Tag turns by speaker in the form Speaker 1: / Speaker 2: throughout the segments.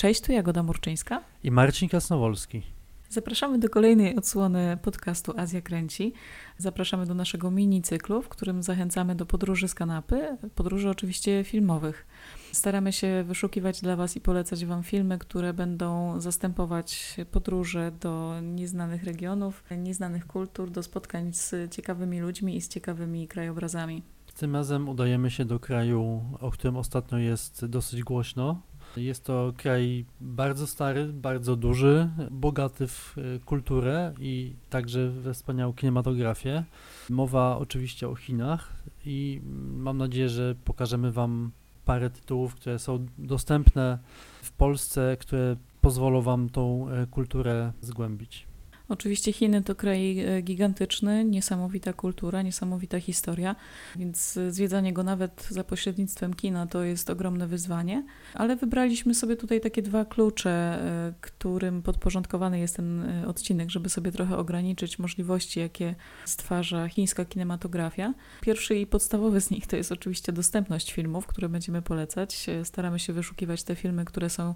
Speaker 1: Cześć, tu Jagoda Murczyńska
Speaker 2: i Marcin Kasnowolski.
Speaker 1: Zapraszamy do kolejnej odsłony podcastu Azja Kręci. Zapraszamy do naszego mini cyklu, w którym zachęcamy do podróży z kanapy, podróży oczywiście filmowych. Staramy się wyszukiwać dla Was i polecać Wam filmy, które będą zastępować podróże do nieznanych regionów, nieznanych kultur, do spotkań z ciekawymi ludźmi i z ciekawymi krajobrazami.
Speaker 2: Tym razem udajemy się do kraju, o którym ostatnio jest dosyć głośno, jest to kraj bardzo stary, bardzo duży, bogaty w e, kulturę i także we wspaniałą kinematografię. Mowa oczywiście o Chinach i mam nadzieję, że pokażemy Wam parę tytułów, które są dostępne w Polsce, które pozwolą Wam tą e, kulturę zgłębić.
Speaker 1: Oczywiście Chiny to kraj e, gigantyczny, niesamowita kultura, niesamowita historia, więc zwiedzanie go nawet za pośrednictwem kina to jest ogromne wyzwanie, ale wybraliśmy sobie tutaj takie dwa klucze, e, którym podporządkowany jest ten e, odcinek, żeby sobie trochę ograniczyć możliwości, jakie stwarza chińska kinematografia. Pierwszy i podstawowy z nich to jest oczywiście dostępność filmów, które będziemy polecać. Staramy się wyszukiwać te filmy, które są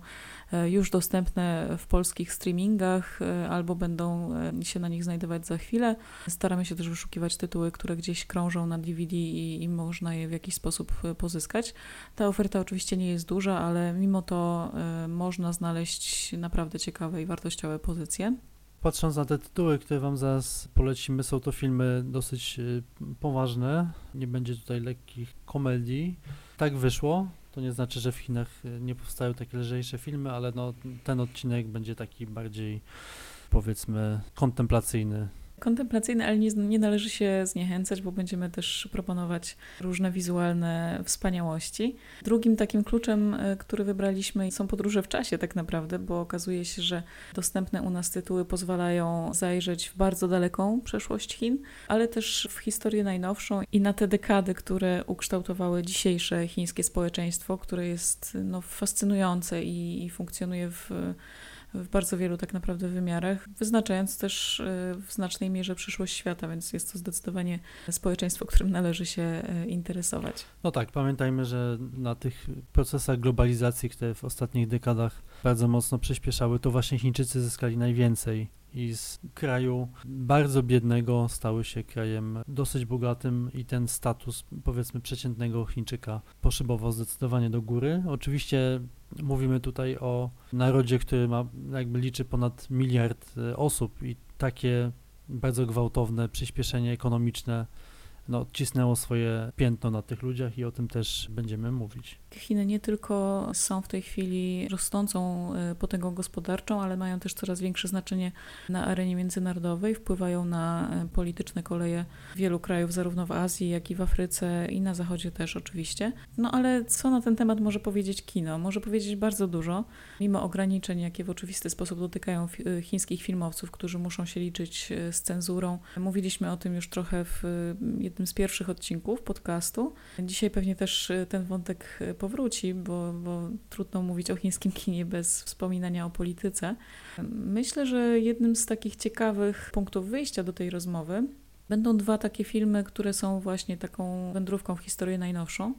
Speaker 1: już dostępne w polskich streamingach albo będą E, się na nich znajdować za chwilę. Staramy się też wyszukiwać tytuły, które gdzieś krążą na DVD i, i można je w jakiś sposób e, pozyskać. Ta oferta oczywiście nie jest duża, ale mimo to e, można znaleźć naprawdę ciekawe i wartościowe pozycje.
Speaker 2: Patrząc na te tytuły, które Wam zaraz polecimy, są to filmy dosyć poważne. Nie będzie tutaj lekkich komedii. Tak wyszło. To nie znaczy, że w Chinach nie powstają takie lżejsze filmy, ale no, ten odcinek będzie taki bardziej powiedzmy kontemplacyjny.
Speaker 1: Kontemplacyjny, ale nie, nie należy się zniechęcać, bo będziemy też proponować różne wizualne wspaniałości. Drugim takim kluczem, e, który wybraliśmy, są podróże w czasie, tak naprawdę, bo okazuje się, że dostępne u nas tytuły pozwalają zajrzeć w bardzo daleką przeszłość Chin, ale też w historię najnowszą i na te dekady, które ukształtowały dzisiejsze chińskie społeczeństwo, które jest no, fascynujące i, i funkcjonuje w w bardzo wielu tak naprawdę wymiarach, wyznaczając też e, w znacznej mierze przyszłość świata, więc jest to zdecydowanie społeczeństwo, którym należy się e, interesować.
Speaker 2: No tak, pamiętajmy, że na tych procesach globalizacji, które w ostatnich dekadach bardzo mocno przyspieszały, to właśnie Chińczycy zyskali najwięcej i z kraju bardzo biednego stały się krajem dosyć bogatym i ten status powiedzmy przeciętnego Chińczyka poszybował zdecydowanie do góry. Oczywiście mówimy tutaj o narodzie, który ma jakby liczy ponad miliard e, osób i takie bardzo gwałtowne przyspieszenie ekonomiczne no, odcisnęło swoje piętno na tych ludziach i o tym też będziemy mówić.
Speaker 1: Chiny nie tylko są w tej chwili rosnącą e, potęgą gospodarczą, ale mają też coraz większe znaczenie na arenie międzynarodowej, wpływają na e, polityczne koleje wielu krajów, zarówno w Azji, jak i w Afryce i na Zachodzie też oczywiście. No ale co na ten temat może powiedzieć kino? Może powiedzieć bardzo dużo, mimo ograniczeń, jakie w oczywisty sposób dotykają e, chińskich filmowców, którzy muszą się liczyć z cenzurą. Mówiliśmy o tym już trochę w jednym z pierwszych odcinków podcastu. Dzisiaj pewnie też ten wątek powróci, bo, bo trudno mówić o chińskim kinie bez wspominania o polityce. Myślę, że jednym z takich ciekawych punktów wyjścia do tej rozmowy będą dwa takie filmy, które są właśnie taką wędrówką w historię najnowszą.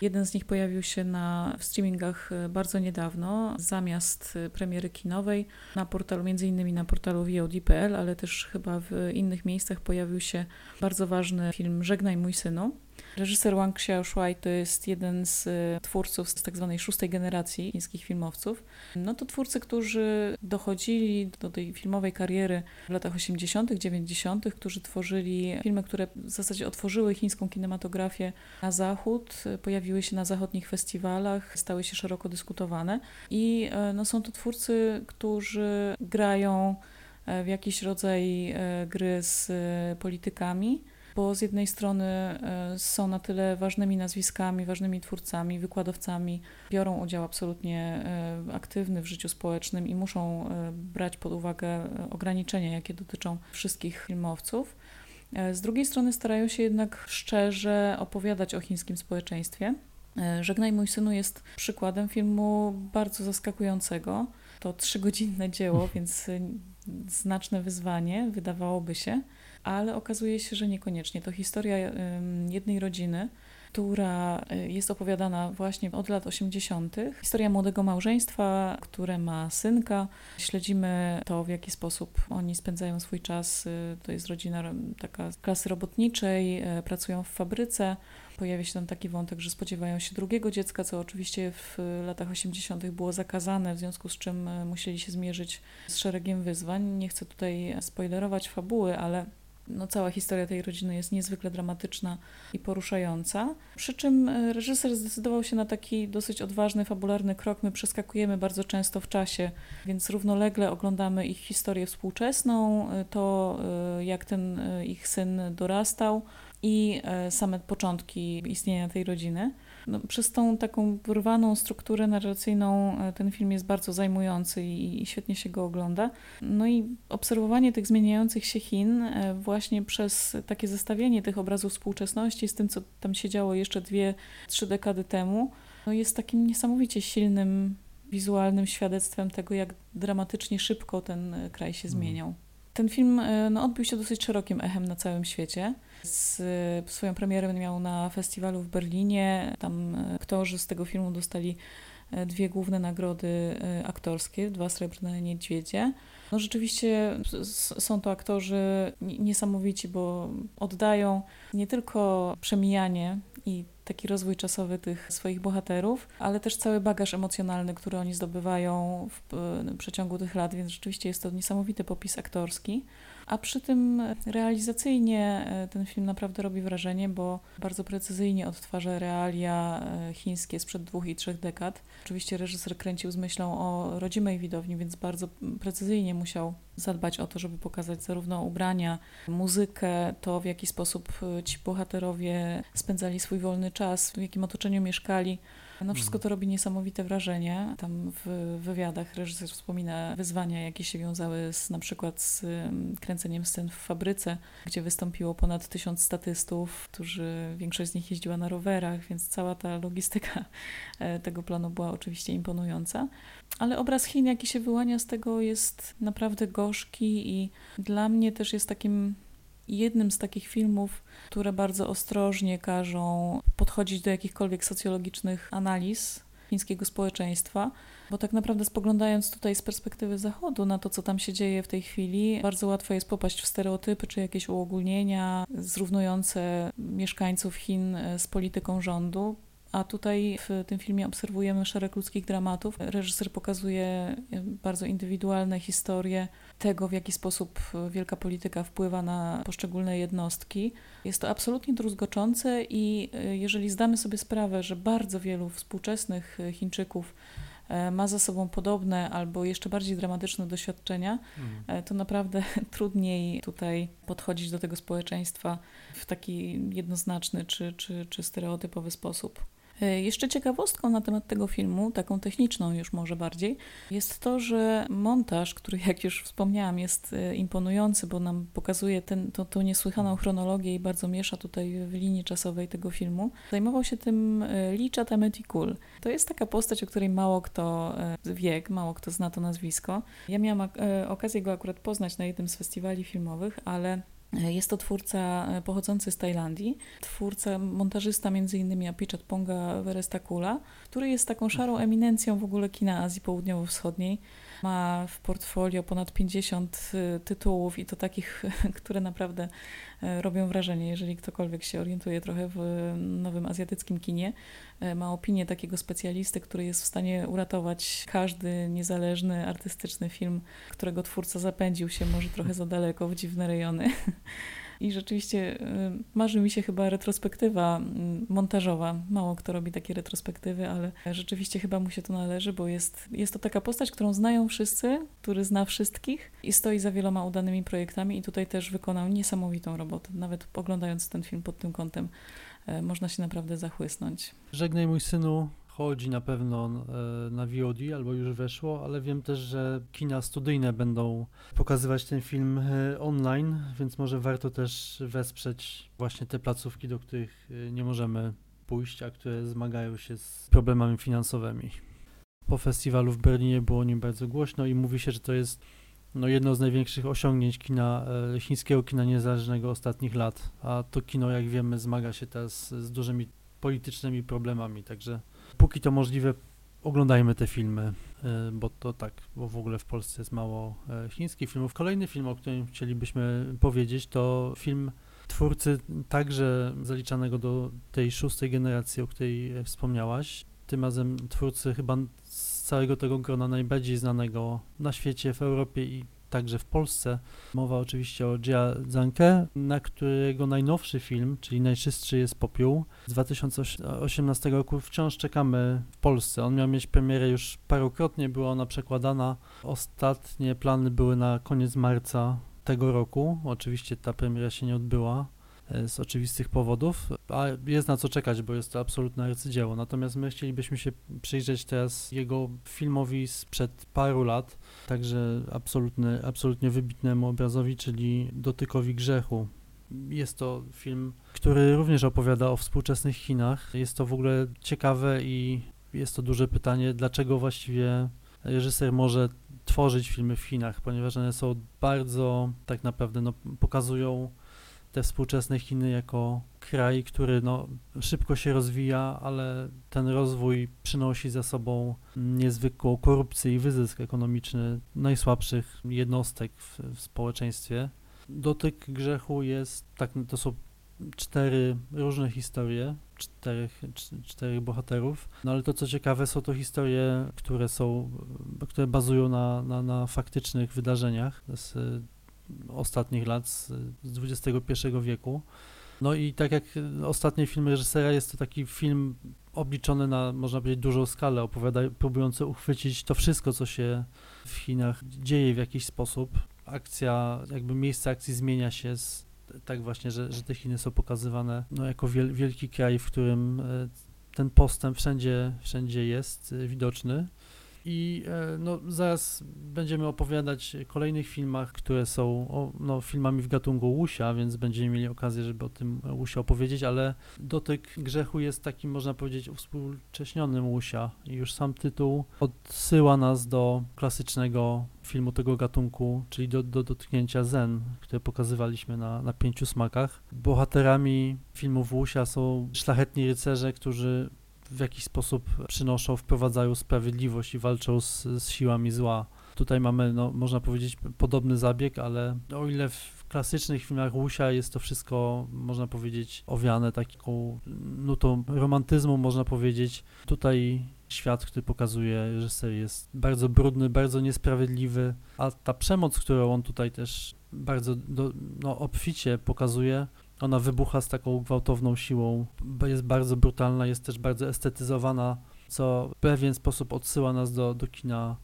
Speaker 1: Jeden z nich pojawił się na w streamingach bardzo niedawno, zamiast premiery kinowej, na portalu, między innymi na portalu VOD.pl, ale też chyba w innych miejscach pojawił się bardzo ważny film Żegnaj mój synu. Reżyser Wang Xiaoshuai to jest jeden z e, twórców z tak zwanej szóstej generacji chińskich filmowców. No to twórcy, którzy dochodzili do tej filmowej kariery w latach 80., 90., którzy tworzyli filmy, które w zasadzie otworzyły chińską kinematografię na zachód, pojawiły się na zachodnich festiwalach, stały się szeroko dyskutowane i e, no, są to twórcy, którzy grają e, w jakiś rodzaj gry z politykami bo z jednej strony e, są na tyle ważnymi nazwiskami, ważnymi twórcami, wykładowcami, biorą udział absolutnie e, aktywny w życiu społecznym i muszą e, brać pod uwagę ograniczenia, jakie dotyczą wszystkich filmowców. Z drugiej strony starają się jednak szczerze opowiadać o chińskim społeczeństwie. Żegnaj mój synu jest przykładem filmu bardzo zaskakującego. To trzygodzinne dzieło, więc znaczne wyzwanie, wydawałoby się ale okazuje się, że niekoniecznie. To historia jednej rodziny, która jest opowiadana właśnie od lat 80. Historia młodego małżeństwa, które ma synka. Śledzimy to, w jaki sposób oni spędzają swój czas. To jest rodzina taka klasy robotniczej, pracują w fabryce. Pojawia się tam taki wątek, że spodziewają się drugiego dziecka, co oczywiście w latach 80. było zakazane, w związku z czym e, musieli się zmierzyć z szeregiem wyzwań. Nie chcę tutaj spoilerować fabuły, ale no, cała historia tej rodziny jest niezwykle dramatyczna i poruszająca. Przy czym e, reżyser zdecydował się na taki dosyć odważny, fabularny krok. My przeskakujemy bardzo często w czasie, więc równolegle oglądamy ich historię współczesną, e, to jak ten ich syn dorastał i e, same początki istnienia tej rodziny. No, przez tą taką wyrwaną strukturę narracyjną e, ten film jest bardzo zajmujący i, i, świetnie się go ogląda. No i obserwowanie tych zmieniających się Chin e, właśnie przez takie zestawienie tych obrazów współczesności z tym, co tam się działo jeszcze dwie, trzy dekady temu, no jest takim niesamowicie silnym wizualnym świadectwem tego, jak dramatycznie szybko ten kraj się mhm. zmieniał. Ten film no, odbił się dosyć szerokim echem na całym świecie. Z, swoją premierę miał na festiwalu w Berlinie. Tam e, aktorzy z tego filmu dostali e, dwie główne nagrody e, aktorskie, dwa srebrne niedźwiedzie. No rzeczywiście są to aktorzy niesamowici, bo oddają nie tylko przemijanie i taki rozwój czasowy tych swoich bohaterów, ale też cały bagaż emocjonalny, który oni zdobywają w, w przeciągu tych lat, więc rzeczywiście jest to niesamowity popis aktorski. A przy tym realizacyjnie e, ten film naprawdę robi wrażenie, bo bardzo precyzyjnie odtwarza realia e, chińskie sprzed dwóch i trzech dekad. Oczywiście reżyser kręcił z myślą o rodzimej widowni, więc bardzo precyzyjnie musiał zadbać o to, żeby pokazać zarówno ubrania, muzykę, to w jaki sposób e, ci bohaterowie spędzali swój wolny czas, w jakim otoczeniu mieszkali. No wszystko to robi niesamowite wrażenie. Tam w wywiadach reżyser wspomina wyzwania, jakie się wiązały z, na przykład z kręceniem scen w fabryce, gdzie wystąpiło ponad tysiąc statystów, którzy, większość z nich jeździła na rowerach, więc cała ta logistyka e, tego planu była oczywiście imponująca. Ale obraz Chin, jaki się wyłania z tego, jest naprawdę gorzki i dla mnie też jest takim jednym z takich filmów, które bardzo ostrożnie każą podchodzić do jakichkolwiek socjologicznych analiz chińskiego społeczeństwa, bo tak naprawdę spoglądając tutaj z perspektywy Zachodu na to, co tam się dzieje w tej chwili, bardzo łatwo jest popaść w stereotypy czy jakieś uogólnienia zrównujące mieszkańców Chin z polityką rządu. A tutaj w tym filmie obserwujemy szereg ludzkich dramatów. Reżyser pokazuje bardzo indywidualne historie tego, w jaki sposób wielka polityka wpływa na poszczególne jednostki. Jest to absolutnie druzgoczące i e, jeżeli zdamy sobie sprawę, że bardzo wielu współczesnych Chińczyków e, ma za sobą podobne albo jeszcze bardziej dramatyczne doświadczenia, mm. to naprawdę trudniej tutaj podchodzić do tego społeczeństwa w taki jednoznaczny czy, czy, czy stereotypowy sposób. E, jeszcze ciekawostką na temat tego filmu, taką techniczną już może bardziej, jest to, że montaż, który jak już wspomniałam jest e, imponujący, bo nam pokazuje ten, to, tą niesłychaną chronologię i bardzo miesza tutaj w linii czasowej tego filmu, zajmował się tym e, Lee Chatameti-Kul. To jest taka postać, o której mało kto wie, mało kto zna to nazwisko. Ja miałam okazję go akurat poznać na jednym z festiwali filmowych, ale jest to twórca e, pochodzący z Tajlandii, twórca, montażysta innymi Apichat Ponga Verestakula, który jest taką szarą eminencją w ogóle kina Azji Południowo-Wschodniej. Ma w portfolio ponad 50 y, tytułów i to takich, które naprawdę e, robią wrażenie, jeżeli ktokolwiek się orientuje trochę w nowym azjatyckim kinie. E, ma opinię takiego specjalisty, który jest w stanie uratować każdy niezależny, artystyczny film, którego twórca zapędził się może trochę za daleko w dziwne rejony. I rzeczywiście y, marzy mi się chyba retrospektywa mm, montażowa. Mało kto robi takie retrospektywy, ale rzeczywiście chyba mu się to należy, bo jest, jest to taka postać, którą znają wszyscy, który zna wszystkich i stoi za wieloma udanymi projektami i tutaj też wykonał niesamowitą robotę. Nawet oglądając ten film pod tym kątem, e, można się naprawdę zachłysnąć.
Speaker 2: Żegnaj mój synu, chodzi na pewno e, na VOD albo już weszło, ale wiem też, że kina studyjne będą pokazywać ten film e, online, więc może warto też wesprzeć właśnie te placówki, do których e, nie możemy pójść, a które zmagają się z problemami finansowymi. Po festiwalu w Berlinie było o nim bardzo głośno i mówi się, że to jest no, jedno z największych osiągnięć kina, chińskiego kina niezależnego ostatnich lat, a to kino, jak wiemy, zmaga się teraz z dużymi politycznymi problemami. Także póki to możliwe, oglądajmy te filmy, e, bo to tak, bo w ogóle w Polsce jest mało e, chińskich filmów. Kolejny film, o którym chcielibyśmy powiedzieć, to film twórcy także zaliczanego do tej szóstej generacji, o której e, wspomniałaś. Tym razem twórcy chyba z całego tego grona najbardziej znanego na świecie, w Europie i także w Polsce. Mowa oczywiście o Jia Zanke, na którego najnowszy film, czyli Najczystszy jest popiół z 2018 roku wciąż czekamy w Polsce. On miał mieć premierę już parokrotnie, była ona przekładana. Ostatnie plany były na koniec marca tego roku. Oczywiście ta premiera się nie odbyła z oczywistych powodów, a jest na co czekać, bo jest to absolutne arcydzieło. Natomiast my chcielibyśmy się przyjrzeć teraz jego filmowi sprzed paru lat, także absolutny, absolutnie wybitnemu obrazowi, czyli Dotykowi Grzechu. Jest to film, który również opowiada o współczesnych Chinach. Jest to w ogóle ciekawe i jest to duże pytanie, dlaczego właściwie reżyser może tworzyć filmy w Chinach, ponieważ one są bardzo, tak naprawdę, no, pokazują te współczesne Chiny jako kraj, który no, szybko się rozwija, ale ten rozwój przynosi za sobą niezwykłą korupcję i wyzysk ekonomiczny najsłabszych jednostek w, w społeczeństwie. Dotyk grzechu jest, tak, to są cztery różne historie, czterech, czterech bohaterów. No ale to co ciekawe są to historie, które są, które bazują na, na, na faktycznych wydarzeniach z ostatnich lat, z, XXI wieku. No i tak jak ostatni film reżysera, jest to taki film obliczony na, można powiedzieć, dużą skalę, opowiada, próbujący uchwycić to wszystko, co się w Chinach dzieje w jakiś sposób. Akcja, jakby miejsce akcji zmienia się z tak właśnie, że, że te Chiny są pokazywane no, jako wiel, wielki kraj, w którym e, ten postęp wszędzie, wszędzie jest e, widoczny. I e, no, zaraz będziemy opowiadać o kolejnych filmach, które są no, filmami w gatunku Łusia, więc będziemy mieli okazję, żeby o tym Łusia opowiedzieć, ale Dotyk Grzechu jest takim, można powiedzieć, uwspółcześnionym Łusia. I już sam tytuł odsyła nas do klasycznego filmu tego gatunku, czyli do, do dotknięcia Zen, które pokazywaliśmy na, na pięciu smakach. Bohaterami filmów Łusia są szlachetni rycerze, którzy w jakiś sposób przynoszą, wprowadzają sprawiedliwość i walczą z, z siłami zła. Tutaj mamy, no, można powiedzieć, podobny zabieg, ale o ile w klasycznych filmach Łusia jest to wszystko, można powiedzieć, owiane taką nutą romantyzmu, można powiedzieć, tutaj świat, który pokazuje reżyser jest bardzo brudny, bardzo niesprawiedliwy, a ta przemoc, którą on tutaj też bardzo do, no, obficie pokazuje, ona wybucha z taką gwałtowną siłą, jest bardzo brutalna, jest też bardzo estetyzowana, co w pewien sposób odsyła nas do, do kina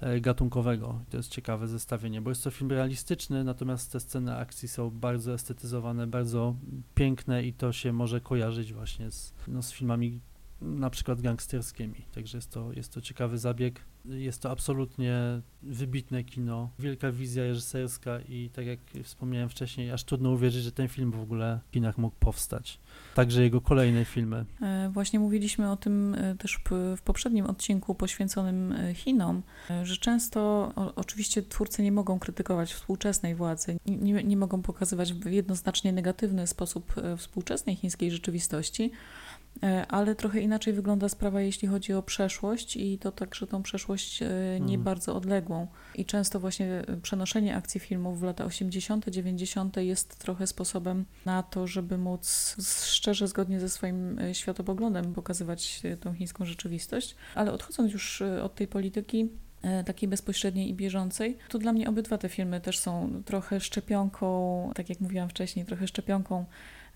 Speaker 2: e, gatunkowego. To jest ciekawe zestawienie, bo jest to film realistyczny, natomiast te sceny akcji są bardzo estetyzowane, bardzo piękne i to się może kojarzyć właśnie z, no, z filmami na przykład gangsterskimi. Także jest to, jest to ciekawy zabieg. Jest to absolutnie wybitne kino, wielka wizja reżyserska i tak jak wspomniałem wcześniej, aż trudno uwierzyć, że ten film w ogóle w kinach mógł powstać. Także jego kolejne filmy.
Speaker 1: E, właśnie mówiliśmy o tym e, też w poprzednim odcinku poświęconym e, Chinom, że często oczywiście twórcy nie mogą krytykować współczesnej władzy, nie, nie mogą pokazywać w jednoznacznie negatywny sposób współczesnej chińskiej rzeczywistości, ale trochę inaczej wygląda sprawa, jeśli chodzi o przeszłość i to także tą przeszłość e, nie mm. bardzo odległą. I często właśnie przenoszenie akcji filmów w lata 80., 90. jest trochę sposobem na to, żeby móc szczerze, zgodnie ze swoim e, światopoglądem pokazywać tą chińską rzeczywistość. Ale odchodząc już od tej polityki, takiej bezpośredniej i bieżącej, to dla mnie obydwa te filmy też są trochę szczepionką, tak jak mówiłam wcześniej, trochę szczepionką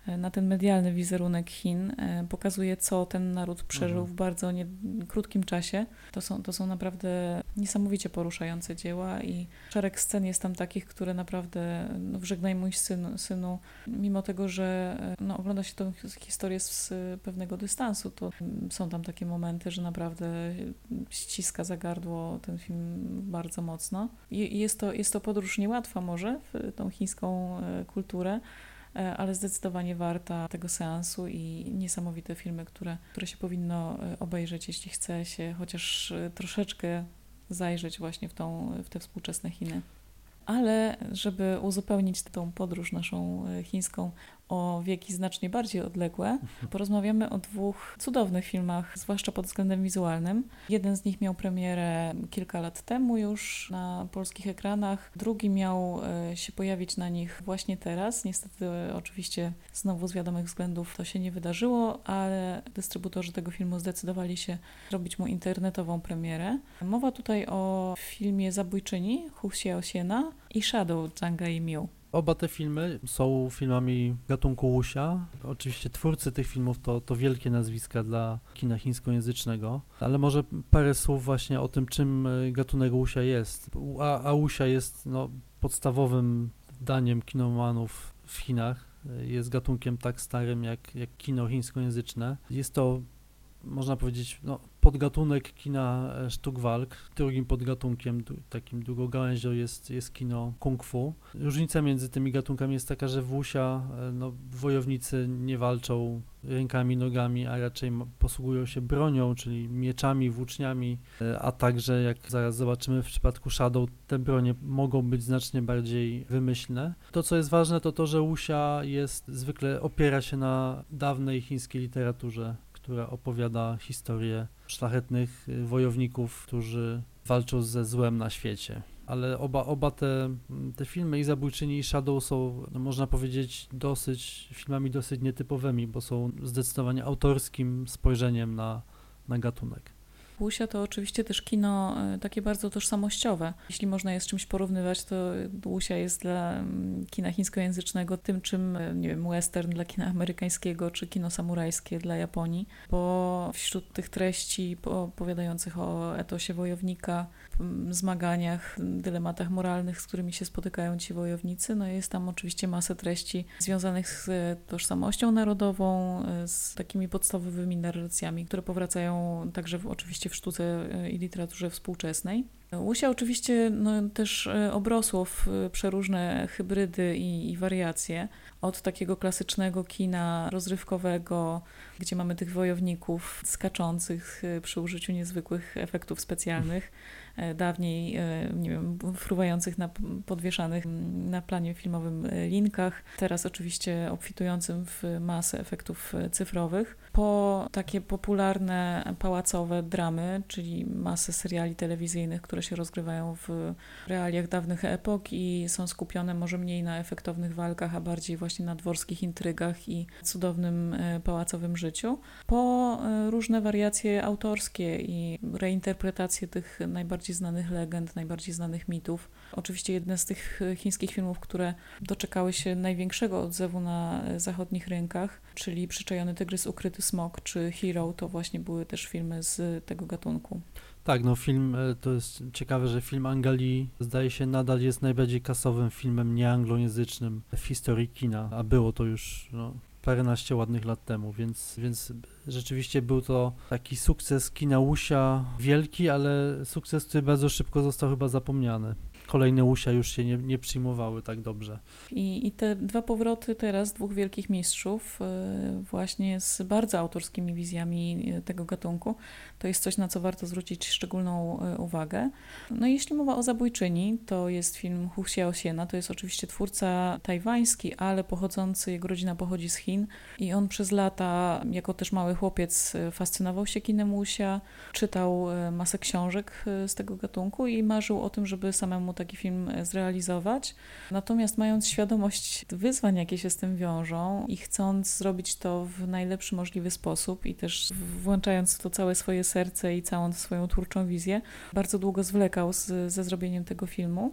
Speaker 1: na ten medialny wizerunek Chin, e, pokazuje, co ten naród przeżył mhm. w bardzo nie, krótkim czasie. To są, to są naprawdę niesamowicie poruszające dzieła i szereg scen jest tam takich, które naprawdę, no, wżegnaj mój syn, synu, mimo tego, że e, no, ogląda się tę historię z pewnego dystansu, to są tam takie momenty, że naprawdę ściska za gardło ten film bardzo mocno. I jest to, jest to podróż niełatwa może w tą chińską e, kulturę, E, ale zdecydowanie warta tego seansu i niesamowite filmy, które, które się powinno e, obejrzeć, jeśli chce się chociaż e, troszeczkę zajrzeć właśnie w, tą, w te współczesne Chiny. Ale żeby uzupełnić tą podróż naszą chińską o wieki znacznie bardziej odległe. Porozmawiamy o dwóch cudownych filmach, zwłaszcza pod względem wizualnym. Jeden z nich miał premierę kilka lat temu już na polskich ekranach, drugi miał e, się pojawić na nich właśnie teraz. Niestety, oczywiście, znowu z wiadomych względów to się nie wydarzyło, ale dystrybutorzy tego filmu zdecydowali się robić mu internetową premierę. Mowa tutaj o filmie Zabójczyni Hu Xiaoxiena i Shadow Zhanga Yimou.
Speaker 2: Oba te filmy są filmami gatunku Wuxia. Oczywiście twórcy tych filmów to, to wielkie nazwiska dla kina chińskojęzycznego, ale może parę słów właśnie o tym, czym e, gatunek Wuxia jest. A, a Wuxia jest no, podstawowym daniem kinomanów w Chinach. Jest gatunkiem tak starym jak, jak kino chińskojęzyczne. Jest to można powiedzieć, no, podgatunek kina e, sztuk walk. Drugim podgatunkiem, takim długogałęzią jest, jest kino kung fu. Różnica między tymi gatunkami jest taka, że w Wusia e, no, wojownicy nie walczą rękami, nogami, a raczej posługują się bronią, czyli mieczami, włóczniami, e, a także, jak zaraz zobaczymy w przypadku Shadow, te bronie mogą być znacznie bardziej wymyślne. To, co jest ważne, to to, że Wusia jest, zwykle opiera się na dawnej chińskiej literaturze która opowiada historię szlachetnych y, wojowników, którzy walczą ze złem na świecie. Ale oba, oba te, te filmy, i Zabójczyni, i Shadow, są, no można powiedzieć, dosyć filmami dosyć nietypowymi, bo są zdecydowanie autorskim spojrzeniem na, na gatunek.
Speaker 1: Łusia to oczywiście też kino e, takie bardzo tożsamościowe. Jeśli można je z czymś porównywać, to Łusia jest dla mm, kina chińskojęzycznego tym, czym, e, nie wiem, western dla kina amerykańskiego, czy kino samurajskie dla Japonii, bo wśród tych treści opowiadających o etosie wojownika, zmaganiach, dylematach moralnych, z którymi się spotykają ci wojownicy, no jest tam oczywiście masę treści związanych z tożsamością narodową, e, z takimi podstawowymi narracjami, które powracają także w, oczywiście w sztuce e, i literaturze współczesnej. Łusia oczywiście no, też e, obrosło w przeróżne hybrydy i, i wariacje. Od takiego klasycznego kina rozrywkowego, gdzie mamy tych wojowników skaczących przy użyciu niezwykłych efektów specjalnych, E, dawniej, e, nie wiem, fruwających na podwieszanych na planie filmowym e, linkach, teraz oczywiście obfitującym w masę efektów cyfrowych, po takie popularne pałacowe dramy, czyli masę seriali telewizyjnych, które się rozgrywają w realiach dawnych epok i są skupione może mniej na efektownych walkach, a bardziej właśnie na dworskich intrygach i cudownym pałacowym życiu, po różne wariacje autorskie i reinterpretacje tych najbardziej znanych legend, najbardziej znanych mitów. Oczywiście jedne z tych chińskich filmów, które doczekały się największego odzewu na zachodnich rynkach, czyli Przyczajony Tygrys, Ukryty Smok czy Hero, to właśnie były też filmy z tego gatunku.
Speaker 2: Tak, no film, e, to jest ciekawe, że film Angali zdaje się nadal jest najbardziej kasowym filmem nieanglojęzycznym w historii kina, a było to już no, paręnaście ładnych lat temu, więc, więc rzeczywiście był to taki sukces kina Łusia wielki, ale sukces, który bardzo szybko został chyba zapomniany kolejne Łusia już się nie, nie przyjmowały tak dobrze.
Speaker 1: I, I te dwa powroty teraz dwóch wielkich mistrzów, y, właśnie z bardzo autorskimi wizjami y, tego gatunku, to jest coś, na co warto zwrócić szczególną y, uwagę. No jeśli mowa o Zabójczyni, to jest film Hu Xiaoxiena, to jest oczywiście twórca tajwański, ale pochodzący, jego rodzina pochodzi z Chin i on przez lata, jako też mały chłopiec, fascynował się kinem Łusia, czytał masę książek z tego gatunku i marzył o tym, żeby samemu taki film e, zrealizować. Natomiast mając świadomość wyzwań, jakie się z tym wiążą i chcąc zrobić to w najlepszy możliwy sposób i też włączając to całe swoje serce i całą swoją twórczą wizję, bardzo długo zwlekał z, ze zrobieniem tego filmu.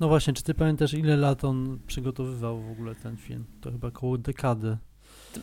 Speaker 2: No właśnie, czy ty pamiętasz, ile lat on przygotowywał w ogóle ten film? To chyba około dekady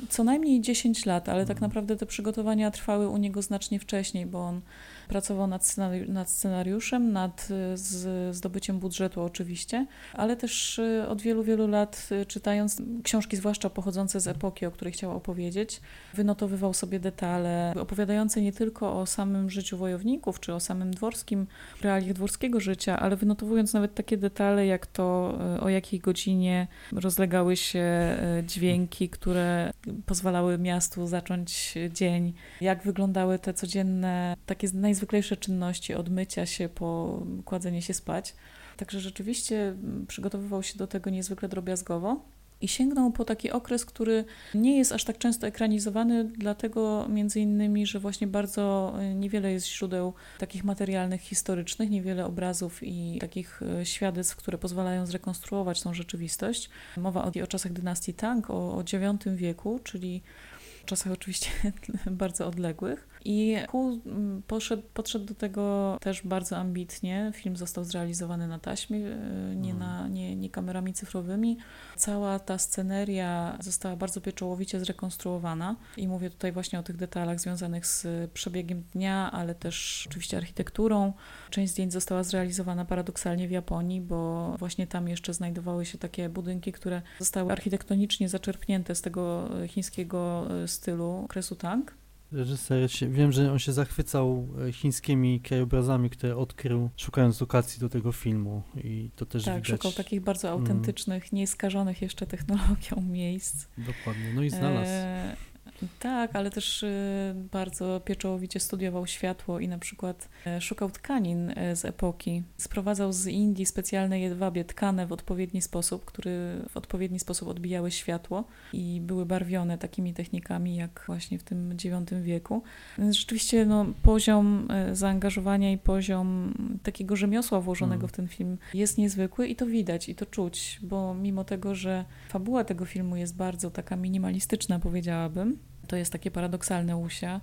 Speaker 1: co najmniej 10 lat, ale tak mhm. naprawdę te przygotowania trwały u niego znacznie wcześniej, bo on pracował nad, nad scenariuszem, nad y, z, zdobyciem budżetu oczywiście, ale też y, od wielu, wielu lat y, czytając książki, zwłaszcza pochodzące z epoki, o której chciał opowiedzieć, wynotowywał sobie detale opowiadające nie tylko o samym życiu wojowników, czy o samym dworskim, realiach dworskiego życia, ale wynotowując nawet takie detale, jak to o jakiej godzinie rozlegały się dźwięki, które pozwalały miastu zacząć dzień, jak wyglądały te codzienne, takie najzwyklejsze czynności, od mycia się po kładzenie się spać. Także rzeczywiście przygotowywał się do tego niezwykle drobiazgowo. i sięgnął po taki okres, który nie jest aż tak często ekranizowany, dlatego między innymi, że właśnie bardzo e, niewiele jest źródeł takich materialnych, historycznych, niewiele obrazów i takich e, świadectw, które pozwalają zrekonstruować tą rzeczywistość. Mowa o, o czasach dynastii Tang, o, o IX wieku, czyli czasach oczywiście bardzo odległych. I Hu mm, poszedł, podszedł do tego też bardzo ambitnie. Film został zrealizowany na taśmie, e, nie, mhm. na, nie, nie kamerami cyfrowymi. Cała ta sceneria została bardzo pieczołowicie zrekonstruowana i mówię tutaj właśnie o tych detalach związanych z przebiegiem dnia, ale też oczywiście architekturą. Część zdjęć została zrealizowana paradoksalnie w Japonii, bo właśnie tam jeszcze znajdowały się takie budynki, które zostały architektonicznie zaczerpnięte z tego chińskiego e, stylu okresu Tang.
Speaker 2: Reżyser, wiem, że on się zachwycał e, chińskimi krajobrazami, które odkrył, szukając lokacji do tego filmu i to też
Speaker 1: tak,
Speaker 2: widać.
Speaker 1: szukał takich bardzo mm. autentycznych, mm. nieskażonych jeszcze technologią miejsc.
Speaker 2: Dokładnie, no i znalazł. E
Speaker 1: tak, ale też y, bardzo pieczołowicie studiował światło i na przykład e, szukał tkanin e, z epoki. Sprowadzał z Indii specjalne jedwabie tkane w odpowiedni sposób, które w odpowiedni sposób odbijały światło i były barwione takimi technikami jak właśnie w tym IX wieku. Rzeczywiście no, poziom e, zaangażowania i poziom takiego rzemiosła włożonego mm. w ten film jest niezwykły i to widać i to czuć, bo mimo tego, że fabuła tego filmu jest bardzo taka minimalistyczna, powiedziałabym, to jest takie paradoksalne usia.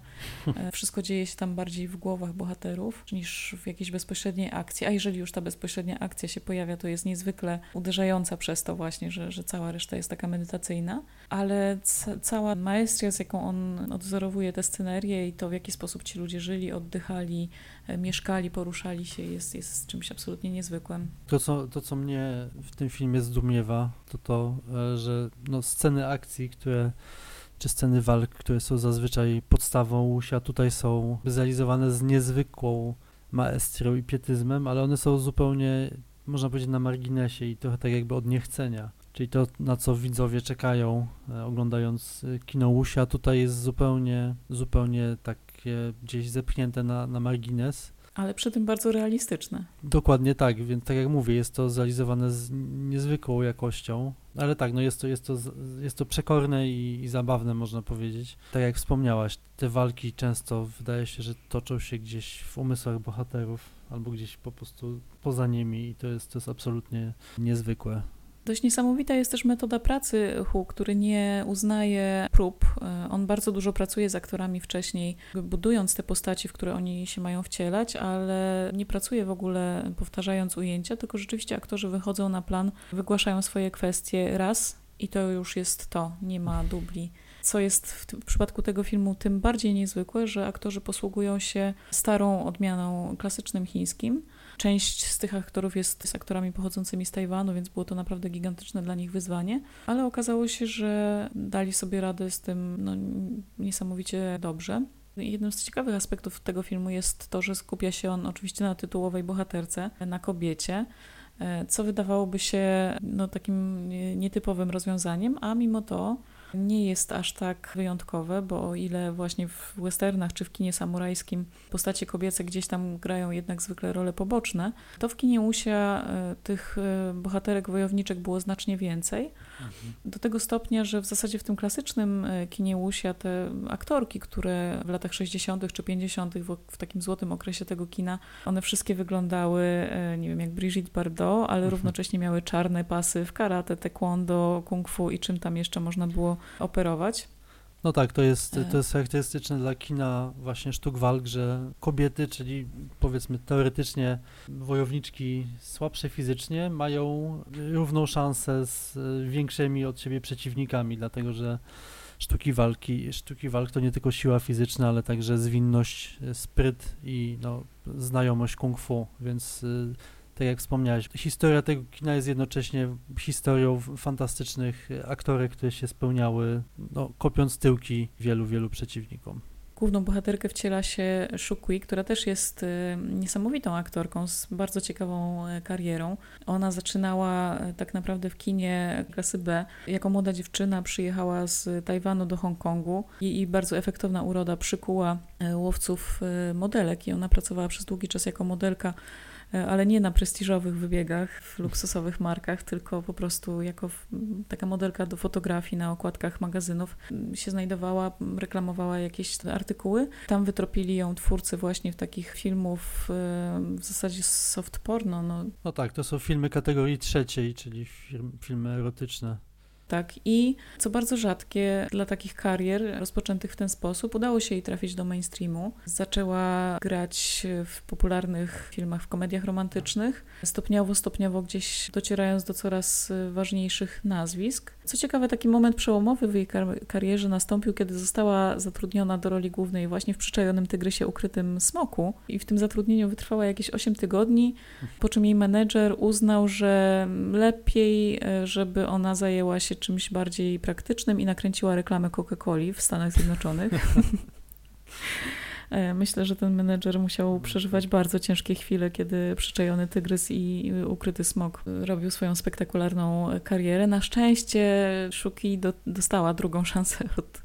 Speaker 1: E, wszystko dzieje się tam bardziej w głowach bohaterów niż w jakiejś bezpośredniej akcji. A jeżeli już ta bezpośrednia akcja się pojawia, to jest niezwykle uderzająca przez to właśnie, że, że cała reszta jest taka medytacyjna. Ale ca cała maestria, z jaką on odwzorowuje tę scenerię i to, w jaki sposób ci ludzie żyli, oddychali, e, mieszkali, poruszali się, jest, jest czymś absolutnie niezwykłym.
Speaker 2: To co, to, co mnie w tym filmie zdumiewa, to to, e, że no, sceny akcji, które czy sceny walk, które są zazwyczaj podstawą łusia, tutaj są zrealizowane z niezwykłą maestrią i pietyzmem, ale one są zupełnie, można powiedzieć, na marginesie i trochę tak jakby od niechcenia. Czyli to, na co widzowie czekają, e, oglądając e, kino łusia, tutaj jest zupełnie, zupełnie takie gdzieś zepchnięte na, na margines
Speaker 1: ale przy tym bardzo realistyczne.
Speaker 2: Dokładnie tak, więc tak jak mówię, jest to zrealizowane z niezwykłą jakością, ale tak, no jest to, jest to, jest to przekorne i, i zabawne, można powiedzieć. Tak jak wspomniałaś, te walki często wydaje się, że toczą się gdzieś w umysłach bohaterów albo gdzieś po prostu poza nimi i to jest, to jest absolutnie niezwykłe.
Speaker 1: Dość niesamowita jest też metoda pracy Hu, który nie uznaje prób. E, on bardzo dużo pracuje z aktorami wcześniej, budując te postaci, w które oni się mają wcielać, ale nie pracuje w ogóle powtarzając ujęcia, tylko rzeczywiście aktorzy wychodzą na plan, wygłaszają swoje kwestie raz i to już jest to, nie ma dubli co jest w, w, przypadku tego filmu tym bardziej niezwykłe, że aktorzy posługują się starą odmianą klasycznym chińskim, Część z tych aktorów jest z aktorami pochodzącymi z Tajwanu, więc było to naprawdę gigantyczne dla nich wyzwanie, ale okazało się, że dali sobie radę z tym no, niesamowicie dobrze. Jednym z ciekawych aspektów tego filmu jest to, że skupia się on oczywiście na tytułowej bohaterce, na kobiecie, co wydawałoby się no, takim nietypowym rozwiązaniem, a mimo to nie jest aż tak wyjątkowe, bo o ile właśnie w westernach czy w kinie samurajskim postacie kobiece gdzieś tam grają jednak zwykle role poboczne, to w kinie Usia e, tych e, bohaterek wojowniczek było znacznie więcej. Do tego stopnia, że w zasadzie w tym klasycznym e, kinie Usia te aktorki, które w latach 60. czy 50. W, takim złotym okresie tego kina, one wszystkie wyglądały, nie wiem, jak Brigitte Bardot, ale mhm. równocześnie miały czarne pasy w karate, taekwondo, kung fu i czym tam jeszcze można było operować.
Speaker 2: No tak, to jest, to jest charakterystyczne dla kina właśnie sztuk walk, że kobiety, czyli powiedzmy teoretycznie wojowniczki słabsze fizycznie, mają równą szansę z większymi od siebie przeciwnikami, dlatego że sztuki walki, sztuki walk to nie tylko siła fizyczna, ale także zwinność, spryt i no, znajomość kung fu, więc y, tak jak wspomniałeś, historia tego kina jest jednocześnie historią fantastycznych aktorek, które się spełniały, no, kopiąc tyłki wielu, wielu przeciwnikom.
Speaker 1: Główną bohaterkę wciela się Shukui, która też jest y, niesamowitą aktorką z bardzo ciekawą y, karierą. Ona zaczynała y, tak naprawdę w kinie klasy B. Jako młoda dziewczyna przyjechała z Tajwanu do Hongkongu i, i bardzo efektowna uroda przykuła łowców modelek i ona pracowała przez długi czas jako modelka ale nie na prestiżowych wybiegach, w luksusowych markach, tylko po prostu jako taka modelka do fotografii na okładkach magazynów się znajdowała, reklamowała jakieś artykuły. Tam wytropili ją twórcy właśnie w takich filmów w zasadzie soft porno. No,
Speaker 2: no tak, to są filmy kategorii trzeciej, czyli filmy erotyczne.
Speaker 1: Tak, i co bardzo rzadkie dla takich karier rozpoczętych w ten sposób, udało się jej trafić do mainstreamu. Zaczęła grać w popularnych filmach, w komediach romantycznych, stopniowo, stopniowo gdzieś docierając do coraz ważniejszych nazwisk. Co ciekawe, taki moment przełomowy w jej karierze nastąpił, kiedy została zatrudniona do roli głównej właśnie w Przyczajonym Tygrysie Ukrytym Smoku i w tym zatrudnieniu wytrwała jakieś 8 tygodni, po czym jej menedżer uznał, że lepiej, e, żeby ona zajęła się czymś bardziej praktycznym i nakręciła reklamę Coca-Coli w Stanach Zjednoczonych. E, myślę, że ten menedżer musiał przeżywać bardzo ciężkie chwile, kiedy przyczajony tygrys i ukryty smok robił swoją spektakularną karierę. Na szczęście Szuki do, dostała drugą szansę od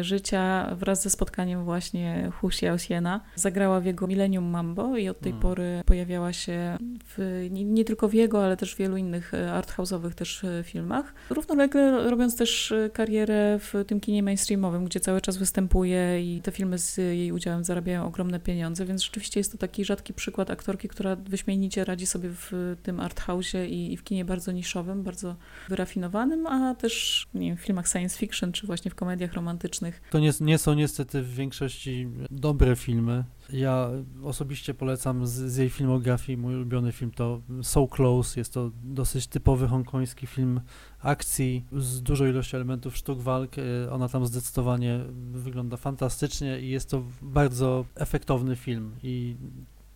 Speaker 1: życia wraz ze spotkaniem właśnie Hu Xiaoxiena. Zagrała w jego Millennium Mambo i od tej hmm. pory pojawiała się w, nie, nie, tylko w jego, ale też w wielu innych e, arthouse'owych też e, filmach. Równolegle robiąc też karierę w tym kinie mainstreamowym, gdzie cały czas występuje i te filmy z jej udziałem zarabiają ogromne pieniądze, więc rzeczywiście jest to taki rzadki przykład aktorki, która wyśmienicie radzi sobie w tym arthouse'ie i, i w kinie bardzo niszowym, bardzo wyrafinowanym, a też nie wiem, w filmach science fiction, czy właśnie w komediach romantycznych
Speaker 2: to nie, nie są niestety w większości dobre filmy. Ja osobiście polecam z, z, jej filmografii, mój ulubiony film to So Close, jest to dosyć typowy hongkoński film akcji z dużą ilością elementów sztuk walk. E, ona tam zdecydowanie wygląda fantastycznie i jest to bardzo efektowny film i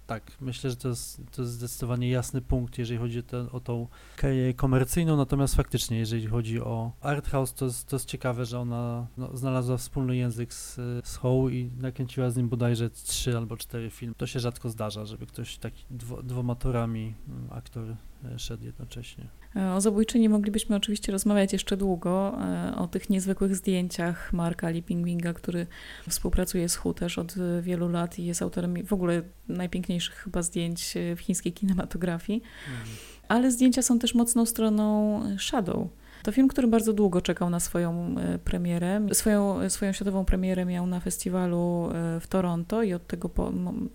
Speaker 2: tak, myślę, że to jest, to jest zdecydowanie jasny punkt, jeżeli chodzi o, te, o tą karierę komercyjną, natomiast faktycznie, jeżeli chodzi o art house, to jest, to jest ciekawe, że ona no, znalazła wspólny język z, z Howe i nakręciła z nim bodajże trzy albo cztery filmy. To się rzadko zdarza, żeby ktoś taki dwo, dwoma torami mm, aktor szedł jednocześnie.
Speaker 1: O zabójczyni moglibyśmy oczywiście rozmawiać jeszcze długo, e, o tych niezwykłych zdjęciach Marka Lipingwinga, który współpracuje z Hu też od wielu lat i jest autorem w ogóle najpiękniejszych chyba zdjęć w chińskiej kinematografii. Mhm. Ale zdjęcia są też mocną stroną Shadow to film, który bardzo długo czekał na swoją e, premierę. Swoją, swoją światową premierę miał na festiwalu e, w Toronto i od tego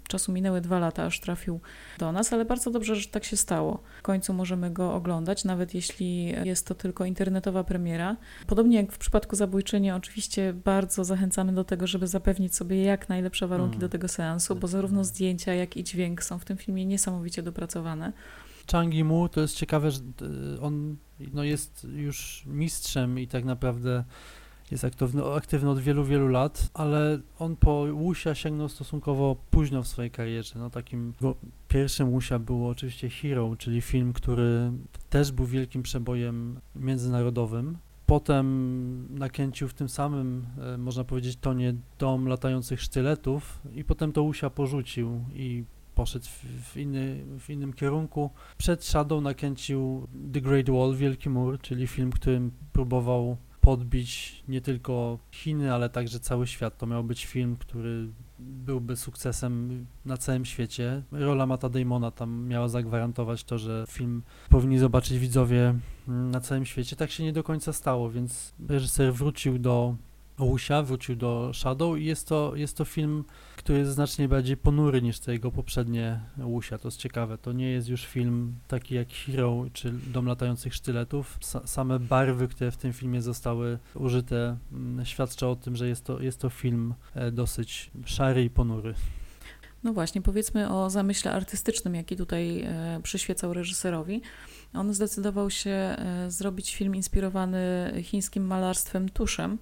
Speaker 1: czasu minęły dwa lata, aż trafił do nas, ale bardzo dobrze, że tak się stało. W końcu możemy go oglądać, nawet jeśli jest to tylko internetowa premiera. Podobnie jak w przypadku Zabójczyni, oczywiście bardzo zachęcamy do tego, żeby zapewnić sobie jak najlepsze warunki mm. do tego seansu, bo zarówno zdjęcia, jak i dźwięk są w tym filmie niesamowicie dopracowane.
Speaker 2: Changi Mu to jest ciekawe, że e, on no, jest już mistrzem i tak naprawdę jest aktywny, aktywny od wielu, wielu lat, ale on po Łusia sięgnął stosunkowo późno w swojej karierze. No, takim pierwszym Łusia było oczywiście Hero, czyli film, który też był wielkim przebojem międzynarodowym. Potem nakręcił w tym samym, e, można powiedzieć, tonie Dom latających sztyletów i potem to Łusia porzucił i poszedł w, inny, w innym kierunku. Przed Shadow nakręcił The Great Wall, Wielki Mur, czyli film, którym próbował podbić nie tylko Chiny, ale także cały świat. To miał być film, który byłby sukcesem na całym świecie. Rola Mata Damona tam miała zagwarantować to, że film powinni zobaczyć widzowie na całym świecie. Tak się nie do końca stało, więc reżyser wrócił do Łusia, wrócił do Shadow i jest to, jest to film, który jest znacznie bardziej ponury niż te jego poprzednie Łusia. To jest ciekawe. To nie jest już film taki jak Hero czy Dom latających sztyletów. same barwy, które w tym filmie zostały użyte, mm, świadczą o tym, że jest to, jest to film e, dosyć szary i ponury.
Speaker 1: No właśnie, powiedzmy o zamyśle artystycznym, jaki tutaj e, przyświecał reżyserowi. On zdecydował się e, zrobić film inspirowany chińskim malarstwem tuszem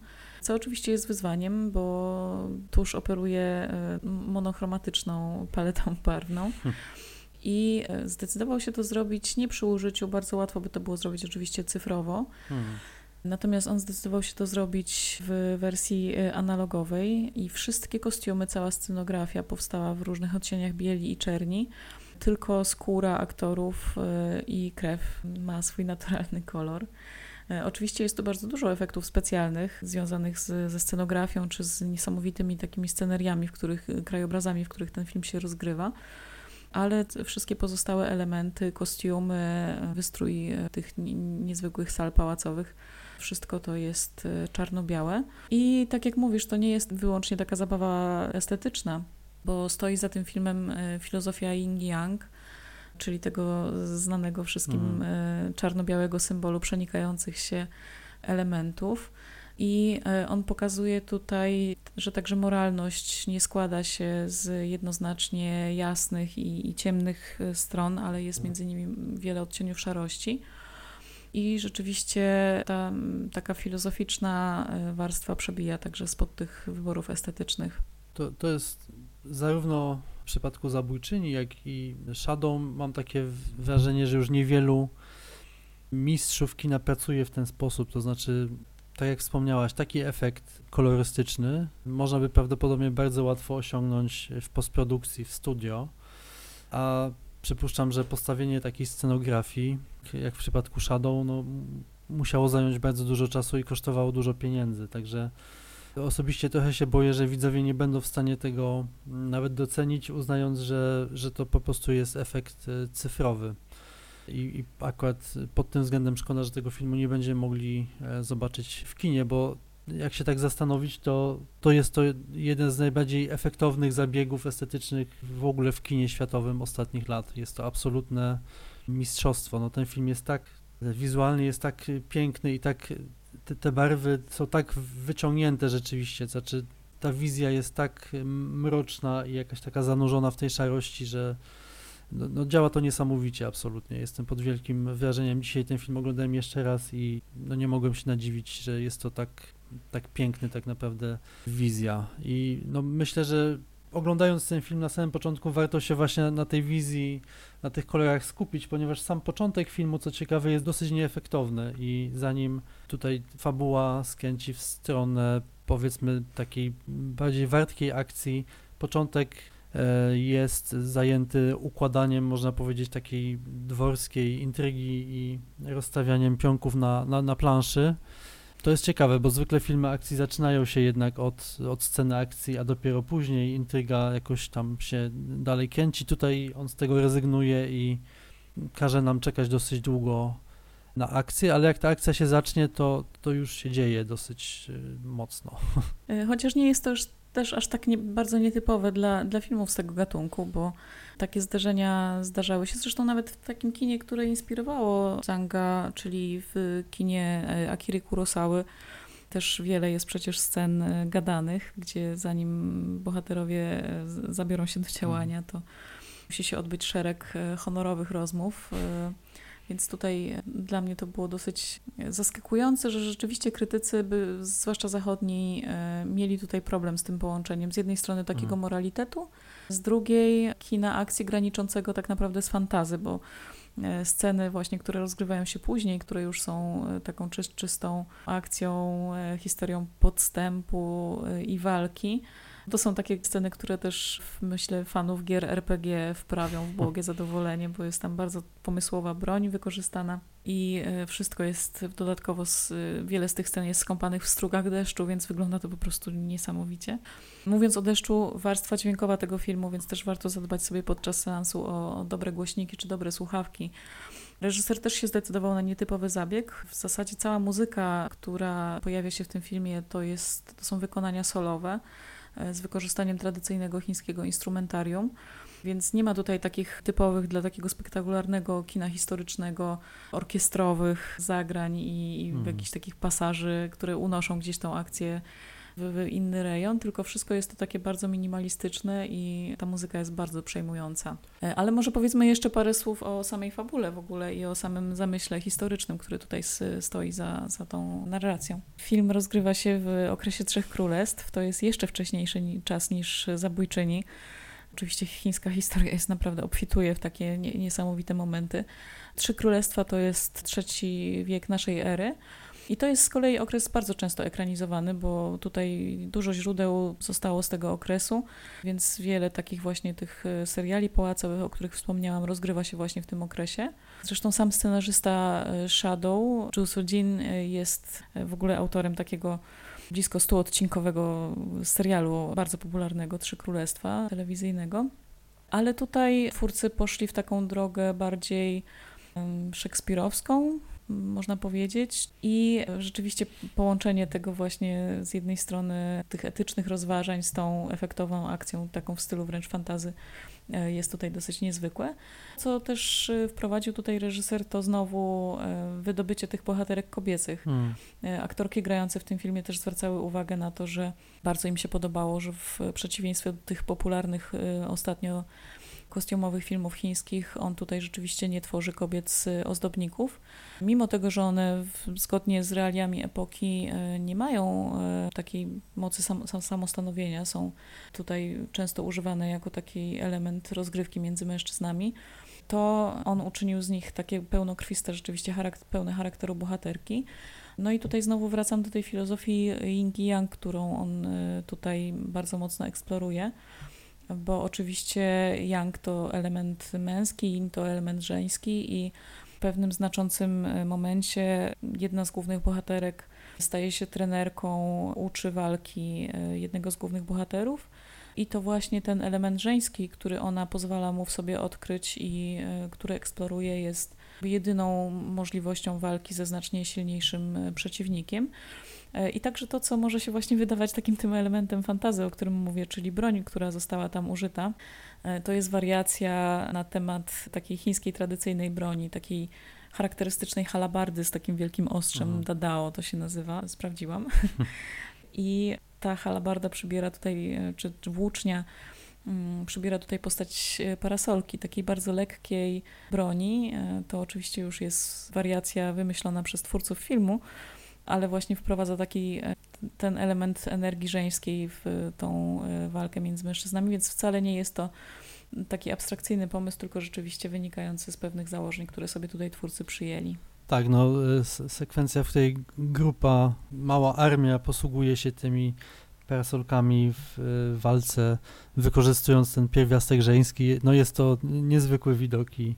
Speaker 1: co oczywiście jest wyzwaniem, bo tusz operuje e, monochromatyczną paletą barwną. I e, zdecydował się to zrobić nie przy użyciu, bardzo łatwo by to było zrobić oczywiście cyfrowo. Hmm. Natomiast on zdecydował się to zrobić w wersji e, analogowej i wszystkie kostiumy, cała scenografia powstała w różnych odcieniach bieli i czerni. Tylko skóra aktorów i krew ma swój naturalny kolor. E, oczywiście jest tu bardzo dużo efektów specjalnych związanych z, ze scenografią czy z niesamowitymi takimi sceneriami, w których, krajobrazami, w których ten film się rozgrywa ale wszystkie pozostałe elementy, kostiumy, wystrój tych niezwykłych sal pałacowych, wszystko to jest czarno-białe. I tak jak mówisz, to nie jest wyłącznie taka zabawa estetyczna, bo stoi za tym filmem filozofia Yin-Yang, czyli tego znanego wszystkim mhm. czarno-białego symbolu przenikających się elementów. I e, on pokazuje tutaj, że także moralność nie składa się z jednoznacznie jasnych i, i ciemnych e, stron, ale jest między nimi wiele odcieniów szarości. I rzeczywiście ta taka filozoficzna e, warstwa przebija także spod tych wyborów estetycznych.
Speaker 2: To, to jest zarówno w przypadku zabójczyni, jak i Shadow mam takie wrażenie, że już niewielu mistrzów kina pracuje w ten sposób, to znaczy tak jak wspomniałaś, taki efekt kolorystyczny można by prawdopodobnie bardzo łatwo osiągnąć w postprodukcji, w studio, a przypuszczam, że postawienie takiej scenografii, jak w przypadku Shadow, no, musiało zająć bardzo dużo czasu i kosztowało dużo pieniędzy, także osobiście trochę się boję, że widzowie nie będą w stanie tego nawet docenić, uznając, że, że to po prostu jest efekt e, cyfrowy. I, I, akurat pod tym względem szkoda, że tego filmu nie będziemy mogli e, zobaczyć w kinie, bo jak się tak zastanowić, to, to jest to jeden z najbardziej efektownych zabiegów estetycznych w ogóle w kinie światowym ostatnich lat. Jest to absolutne mistrzostwo. No, ten film jest tak wizualnie jest tak piękny i tak te, te barwy są tak wyciągnięte rzeczywiście, znaczy ta wizja jest tak mroczna i jakaś taka zanurzona w tej szarości, że no, no, działa to niesamowicie, absolutnie. Jestem pod wielkim wrażeniem. Dzisiaj ten film oglądałem jeszcze raz i no, nie mogłem się nadziwić, że jest to tak, tak piękny tak naprawdę wizja. I no, myślę, że oglądając ten film na samym początku warto się właśnie na tej wizji, na tych kolorach skupić, ponieważ sam początek filmu, co ciekawe, jest dosyć nieefektowny i zanim tutaj fabuła skręci w stronę powiedzmy takiej bardziej wartkiej akcji, początek E, jest zajęty układaniem, można powiedzieć, takiej dworskiej intrygi i rozstawianiem pionków na, na, na planszy. To jest ciekawe, bo zwykle filmy akcji zaczynają się jednak od, od sceny akcji, a dopiero później intryga jakoś tam się dalej kręci. Tutaj on z tego rezygnuje i każe nam czekać dosyć długo na akcję, ale jak ta akcja się zacznie, to, to już się dzieje dosyć e, mocno.
Speaker 1: E, chociaż nie jest to już też aż tak nie, bardzo nietypowe dla, dla filmów z tego gatunku, bo takie zdarzenia zdarzały się. Zresztą nawet w takim kinie, które inspirowało Zanga, czyli w kinie e, Akiry Kurosawy, też wiele jest przecież scen e, gadanych, gdzie zanim bohaterowie e, zabiorą się do działania, to musi się odbyć szereg honorowych rozmów. Więc tutaj e, dla mnie to było dosyć e, zaskakujące, że rzeczywiście krytycy, by, zwłaszcza zachodni, e, mieli tutaj problem z tym połączeniem. Z jednej strony takiego mhm. moralitetu, z drugiej kina akcji graniczącego tak naprawdę z fantazy, bo sceny właśnie, które rozgrywają się później, które już są taką czystą akcją, historią podstępu i walki, to są takie sceny, które też myślę fanów gier RPG wprawią w błogie zadowolenie, bo jest tam bardzo pomysłowa broń wykorzystana i e, wszystko jest dodatkowo, z, wiele z tych scen jest skąpanych w strugach deszczu, więc wygląda to po prostu niesamowicie. Mówiąc o deszczu, warstwa dźwiękowa tego filmu, więc też warto zadbać sobie podczas seansu o dobre głośniki czy dobre słuchawki. Reżyser też się zdecydował na nietypowy zabieg. W zasadzie cała muzyka, która pojawia się w tym filmie, to, jest, to są wykonania solowe. E, z wykorzystaniem tradycyjnego chińskiego instrumentarium. Więc nie ma tutaj takich typowych dla takiego spektakularnego kina historycznego, orkiestrowych zagrań i, i hmm. jakichś takich pasaży, które unoszą gdzieś tą akcję w, inny rejon, tylko wszystko jest to takie bardzo minimalistyczne i ta muzyka jest bardzo przejmująca. E, ale może powiedzmy jeszcze parę słów o samej fabule w ogóle i o samym zamyśle historycznym, który tutaj stoi za, za tą narracją. Film rozgrywa się w okresie Trzech Królestw, to jest jeszcze wcześniejszy czas niż Zabójczyni. Oczywiście chińska historia jest naprawdę obfituje w takie niesamowite momenty. Trzy Królestwa to jest trzeci wiek naszej ery. I to jest z kolei okres bardzo często ekranizowany, bo tutaj dużo źródeł zostało z tego okresu, więc wiele takich właśnie tych e, seriali pałacowych, o których wspomniałam, rozgrywa się właśnie w tym okresie. Zresztą sam scenarzysta e, Shadow, Zhu Sujin, e, jest w ogóle autorem takiego blisko 100-odcinkowego serialu bardzo popularnego Trzy Królestwa telewizyjnego. Ale tutaj twórcy poszli w taką drogę bardziej szekspirowską, można powiedzieć. I rzeczywiście połączenie tego właśnie z jednej strony tych etycznych rozważań z tą efektową akcją, taką w stylu wręcz fantazy, e, jest tutaj dosyć niezwykłe. Co też e, wprowadził tutaj reżyser, to znowu e, wydobycie tych bohaterek kobiecych. Hmm. Aktorki grające w tym filmie też zwracały uwagę na to, że bardzo im się podobało, że w przeciwieństwie do tych popularnych ostatnio kostiumowych filmów chińskich, on tutaj rzeczywiście nie tworzy kobiet z ozdobników. Mimo tego, że one zgodnie z realiami epoki e, nie mają e, takiej mocy sam, samostanowienia, są tutaj często używane jako taki element rozgrywki między mężczyznami, to on uczynił z nich takie pełnokrwiste, rzeczywiście charakter, pełne charakteru bohaterki. No i tutaj znowu wracam do tej filozofii yin yang, którą on e, tutaj bardzo mocno eksploruje bo oczywiście yang to element męski, yin to element żeński i w pewnym znaczącym e, momencie jedna z głównych bohaterek staje się trenerką, uczy walki e, jednego z głównych bohaterów. I to właśnie ten element żeński, który ona pozwala mu w sobie odkryć i e, który eksploruje, jest jedyną możliwością walki ze znacznie silniejszym przeciwnikiem. E, I także to, co może się właśnie wydawać takim tym elementem fantazy, o którym mówię, czyli broń, która została tam użyta, e, to jest wariacja na temat takiej chińskiej tradycyjnej broni, takiej charakterystycznej halabardy z takim wielkim ostrzem, mhm. dadao to się nazywa, sprawdziłam. I ta halabarda przybiera tutaj, e, czy, czy włócznia, przybiera tutaj postać parasolki, takiej bardzo lekkiej broni. To oczywiście już jest wariacja wymyślona przez twórców filmu, ale właśnie wprowadza taki e, ten element energii żeńskiej w tą e, walkę między mężczyznami, więc wcale nie jest to taki abstrakcyjny pomysł, tylko rzeczywiście wynikający z pewnych założeń, które sobie tutaj twórcy przyjęli.
Speaker 2: Tak, no e, sekwencja, w której grupa, mała armia posługuje się tymi parasolkami w walce, wykorzystując ten pierwiastek żeński, no jest to niezwykły widok i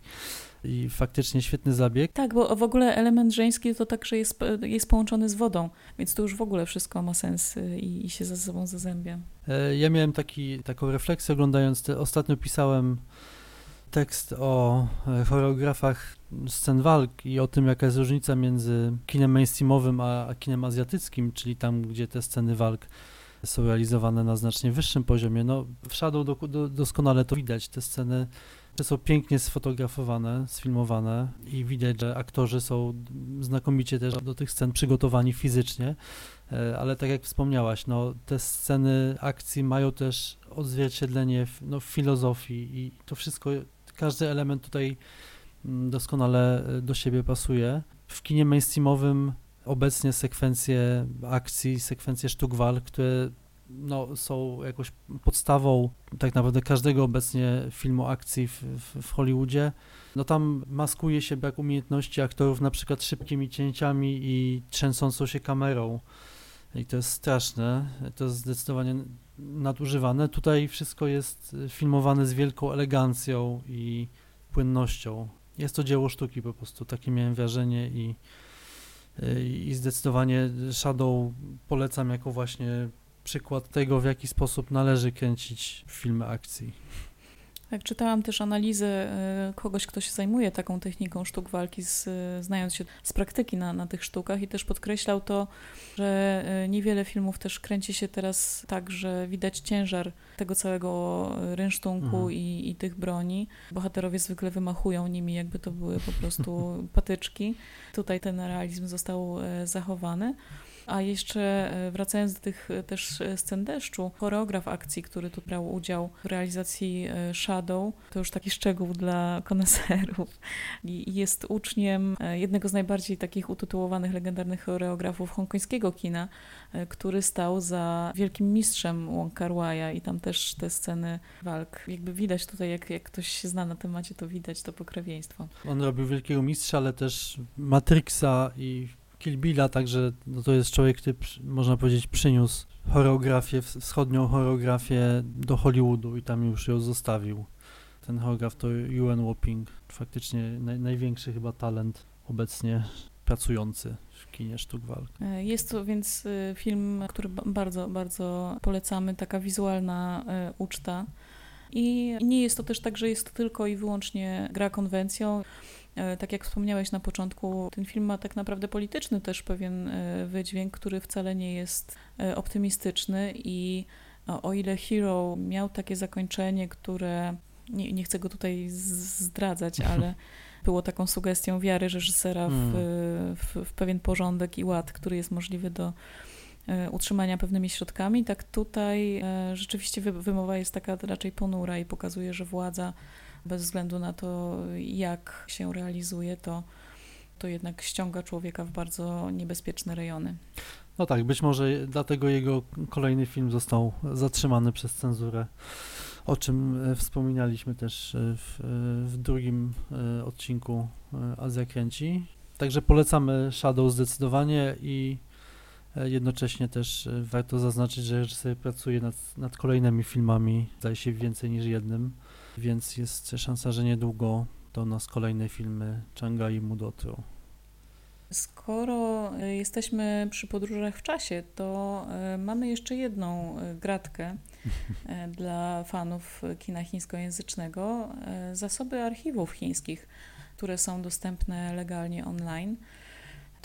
Speaker 2: i faktycznie świetny zabieg.
Speaker 1: Tak, bo w ogóle element żeński to także jest, jest połączony z wodą, więc to już w ogóle wszystko ma sens y, i, i się ze sobą zazębia.
Speaker 2: E, ja miałem taki, taką refleksję oglądając, te, ostatnio pisałem tekst o e, choreografach scen walk i o tym, jaka jest różnica między kinem mainstreamowym a, a kinem azjatyckim, czyli tam, gdzie te sceny walk są realizowane na znacznie wyższym poziomie. No, w Shadow do, do, doskonale to widać. Te sceny są pięknie sfotografowane, sfilmowane i widać, że aktorzy są znakomicie też do tych scen przygotowani fizycznie, e, ale tak jak wspomniałaś, no, te sceny akcji mają też odzwierciedlenie w, no, w filozofii i to wszystko, każdy element tutaj mm, doskonale e, do siebie pasuje. W kinie mainstreamowym obecnie sekwencje akcji, sekwencje sztuk walk, które no, są jakąś podstawą tak naprawdę każdego obecnie filmu akcji w, w, w, Hollywoodzie. No tam maskuje się brak umiejętności aktorów na przykład szybkimi cięciami i trzęsącą się kamerą. I to jest straszne, to jest zdecydowanie nadużywane. Tutaj wszystko jest filmowane z wielką elegancją i płynnością. Jest to dzieło sztuki po prostu, takie miałem wrażenie i, i zdecydowanie Shadow polecam jako właśnie przykład tego, w jaki sposób należy kręcić filmy akcji.
Speaker 1: Jak czytałam też analizę y, kogoś, kto się zajmuje taką techniką sztuk walki, z, znając się z praktyki na, na tych sztukach i też podkreślał to, że y, niewiele filmów też kręci się teraz tak, że widać ciężar tego całego rynsztunku mhm. i, i tych broni. Bohaterowie zwykle wymachują nimi, jakby to były po prostu patyczki. Tutaj ten realizm został y, zachowany. A jeszcze e, wracając do tych e, też e, scen deszczu, choreograf akcji, który tu brał udział w realizacji Shadow, to już taki szczegół dla koneserów. Jest uczniem jednego z najbardziej takich utytułowanych, legendarnych choreografów hongkońskiego kina, który stał za wielkim mistrzem Wong Kar i tam też te sceny walk. Jakby widać tutaj, jak, jak ktoś się zna na temacie, to widać to pokrewieństwo.
Speaker 2: On robił wielkiego mistrza, ale też Matrixa i Kill Billa, także no to jest człowiek, który można powiedzieć przyniósł choreografię, wschodnią choreografię do Hollywoodu i tam już ją zostawił. Ten choreograf to Ewan Wapping, faktycznie naj, największy chyba talent obecnie pracujący w kinie sztuk walk.
Speaker 1: E, jest to więc e, film, który bardzo, bardzo polecamy, taka wizualna e, uczta I nie jest to też tak, że jest to tylko i wyłącznie gra konwencją. E, tak jak wspomniałeś na początku, ten film ma tak naprawdę polityczny też pewien e, wydźwięk, który wcale nie jest e, optymistyczny i o ile Hero miał takie zakończenie, które nie, nie chcę go tutaj zdradzać, ale było taką sugestią wiary reżysera w, hmm. w, w pewien porządek i ład, który jest możliwy do utrzymania pewnymi środkami, tak tutaj rzeczywiście wymowa jest taka raczej ponura i pokazuje, że władza bez względu na to, jak się realizuje, to, to jednak ściąga człowieka w bardzo niebezpieczne rejony.
Speaker 2: No tak, być może dlatego jego kolejny film został zatrzymany przez cenzurę, o czym e, wspominaliśmy też e, w, e, w drugim odcinku Azja Kręci. Także polecamy Shadow zdecydowanie i jednocześnie też warto zaznaczyć, że reżyser pracuje nad, nad kolejnymi filmami, zdaje się więcej niż jednym więc jest szansa, że niedługo to nas kolejne filmy Changa i Mudotru.
Speaker 1: Skoro e, jesteśmy przy podróżach w czasie, to e, mamy jeszcze jedną e, gratkę dla fanów kina chińskojęzycznego. Zasoby archiwów chińskich, które są dostępne legalnie online.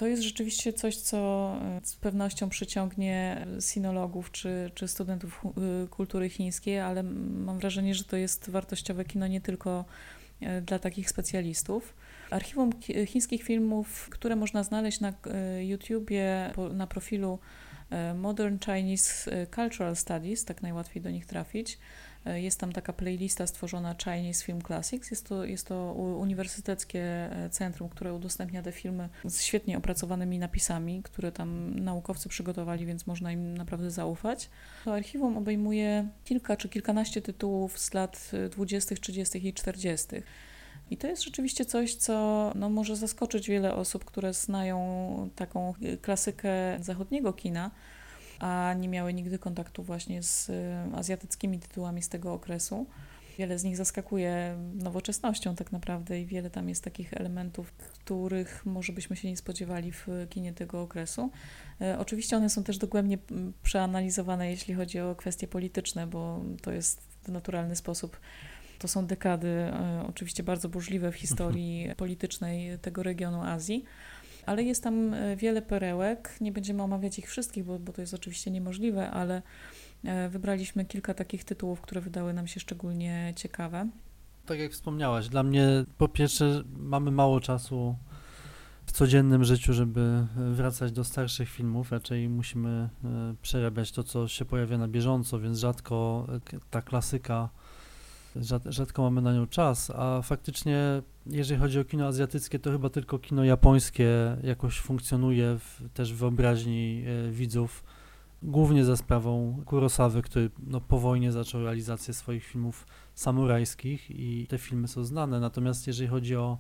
Speaker 1: To jest rzeczywiście coś, co z pewnością przyciągnie sinologów czy, czy studentów y, kultury chińskiej, ale mam wrażenie, że to jest wartościowe kino nie tylko e, dla takich specjalistów. Archiwum chińskich filmów, które można znaleźć na e, YouTubie, na profilu e, Modern Chinese Cultural Studies, tak najłatwiej do nich trafić. E, jest tam taka playlista stworzona Chinese Film Classics. Jest to, jest to uniwersyteckie e, centrum, które udostępnia te filmy z świetnie opracowanymi napisami, które tam naukowcy przygotowali, więc można im naprawdę zaufać. To archiwum obejmuje kilka czy kilkanaście tytułów z lat 20., 30. i 40. I to jest rzeczywiście coś, co no, może zaskoczyć wiele osób, które znają taką klasykę zachodniego kina a nie miały nigdy kontaktu właśnie z y, azjatyckimi tytułami z tego okresu. Wiele z nich zaskakuje nowoczesnością tak naprawdę i wiele tam jest takich elementów, których może byśmy się nie spodziewali w kinie tego okresu. E, oczywiście one są też dogłębnie przeanalizowane, jeśli chodzi o kwestie polityczne, bo to jest w naturalny sposób to są dekady e, oczywiście bardzo burzliwe w historii politycznej tego regionu Azji ale jest tam e, wiele perełek. Nie będziemy omawiać ich wszystkich, bo, bo to jest oczywiście niemożliwe, ale e, wybraliśmy kilka takich tytułów, które wydały nam się szczególnie ciekawe.
Speaker 2: Tak jak wspomniałaś, dla mnie po pierwsze mamy mało czasu w codziennym życiu, żeby wracać do starszych filmów. Raczej musimy e, przerabiać to, co się pojawia na bieżąco, więc rzadko ta klasyka rzadko mamy na nią czas, a faktycznie jeżeli chodzi o kino azjatyckie, to chyba tylko kino japońskie jakoś funkcjonuje w, też w wyobraźni e, widzów, głównie za sprawą Kurosawy, który no, po wojnie zaczął realizację swoich filmów samurajskich i te filmy są znane, natomiast jeżeli chodzi o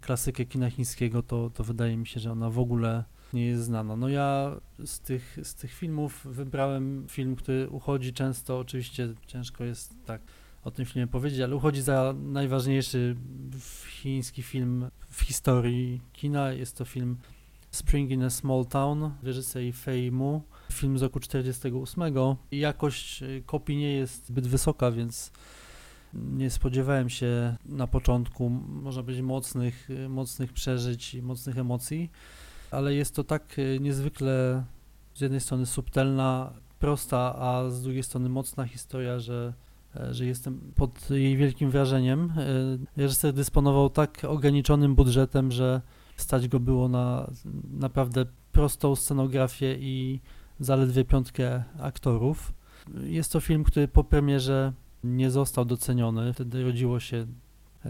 Speaker 2: klasykę kina chińskiego, to, to wydaje mi się, że ona w ogóle nie jest znana. No ja z tych, z tych filmów wybrałem film, który uchodzi często, oczywiście ciężko jest tak o tym filmie powiedzieć, ale uchodzi za najważniejszy chiński film w historii kina. Jest to film Spring in a Small Town, reżyserii Fei Mu, film z roku 48. I jakość y, kopii nie jest zbyt wysoka, więc nie spodziewałem się na początku, można powiedzieć, mocnych, y, mocnych przeżyć i mocnych emocji, ale jest to tak y, niezwykle z jednej strony subtelna, prosta, a z drugiej strony mocna historia, że że jestem pod jej wielkim wrażeniem. E, reżyser dysponował tak ograniczonym budżetem, że stać go było na naprawdę prostą scenografię i zaledwie piątkę aktorów. Jest to film, który po premierze nie został doceniony. Wtedy rodziło się,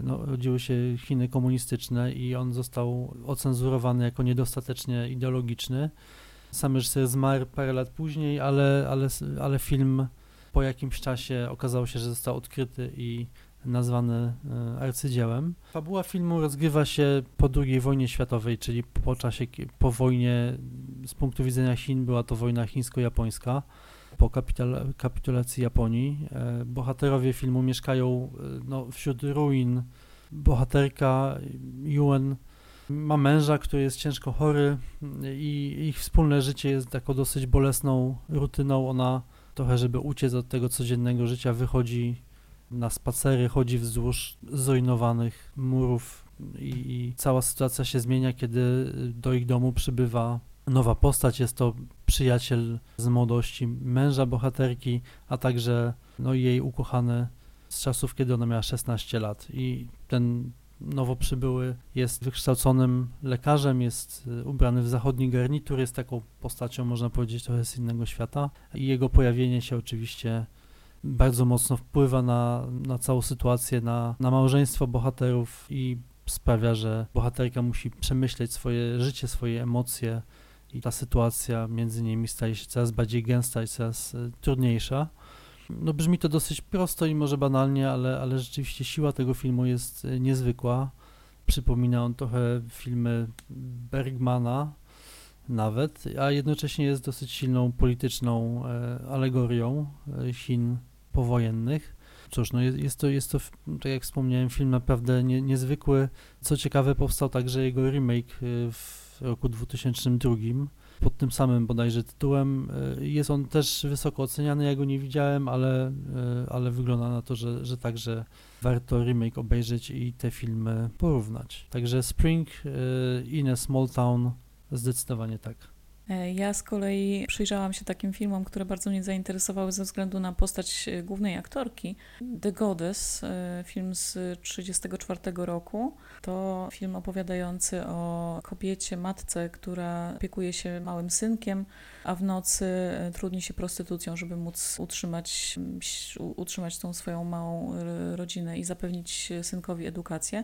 Speaker 2: no, rodziły się Chiny komunistyczne i on został ocenzurowany jako niedostatecznie ideologiczny. Sam reżyser zmarł parę lat później, ale, ale, ale film po jakimś czasie okazało się, że został odkryty i nazwany e, arcydziełem. Fabuła filmu rozgrywa się po II wojnie światowej, czyli po czasie, po wojnie, z punktu widzenia Chin była to wojna chińsko-japońska, po kapitulacji Japonii. E, bohaterowie filmu mieszkają e, no, wśród ruin. Bohaterka Yuen ma męża, który jest ciężko chory i ich wspólne życie jest taką dosyć bolesną rutyną. Ona trochę, żeby uciec od tego codziennego życia, wychodzi na spacery, chodzi wzdłuż zrujnowanych murów i, i cała sytuacja się zmienia, kiedy do ich domu przybywa nowa postać. Jest to przyjaciel z młodości męża bohaterki, a także no, jej ukochany z czasów, kiedy ona miała 16 lat. I ten nowo przybyły jest wykształconym lekarzem, jest y, ubrany w zachodni garnitur, jest taką postacią, można powiedzieć, trochę z innego świata. I jego pojawienie się oczywiście bardzo mocno wpływa na, na całą sytuację, na, na małżeństwo bohaterów i sprawia, że bohaterka musi przemyśleć swoje życie, swoje emocje i ta sytuacja między nimi staje się coraz bardziej gęsta i coraz y, trudniejsza. No brzmi to dosyć prosto i może banalnie, ale, ale rzeczywiście siła tego filmu jest y, niezwykła. Przypomina on trochę filmy Bergmana nawet, a jednocześnie jest dosyć silną polityczną e, alegorią e, Chin powojennych. Cóż, no jest, jest, to, jest to, tak jak wspomniałem, film naprawdę nie, niezwykły. Co ciekawe, powstał także jego remake w roku 2002 pod tym samym bodajże tytułem. E, jest on też wysoko oceniany, ja go nie widziałem, ale, e, ale wygląda na to, że, że także warto remake obejrzeć i te filmy porównać. Także Spring in a Small Town zdecydowanie tak.
Speaker 1: E, ja z kolei przyjrzałam się takim filmom, które bardzo mnie zainteresowały ze względu na postać e, głównej aktorki. The Goddess, e, film z 1934 roku. To film opowiadający o kobiecie, matce, która opiekuje się małym synkiem, a w nocy trudni się prostytucją, żeby móc utrzymać, utrzymać tą swoją małą rodzinę i zapewnić synkowi edukację.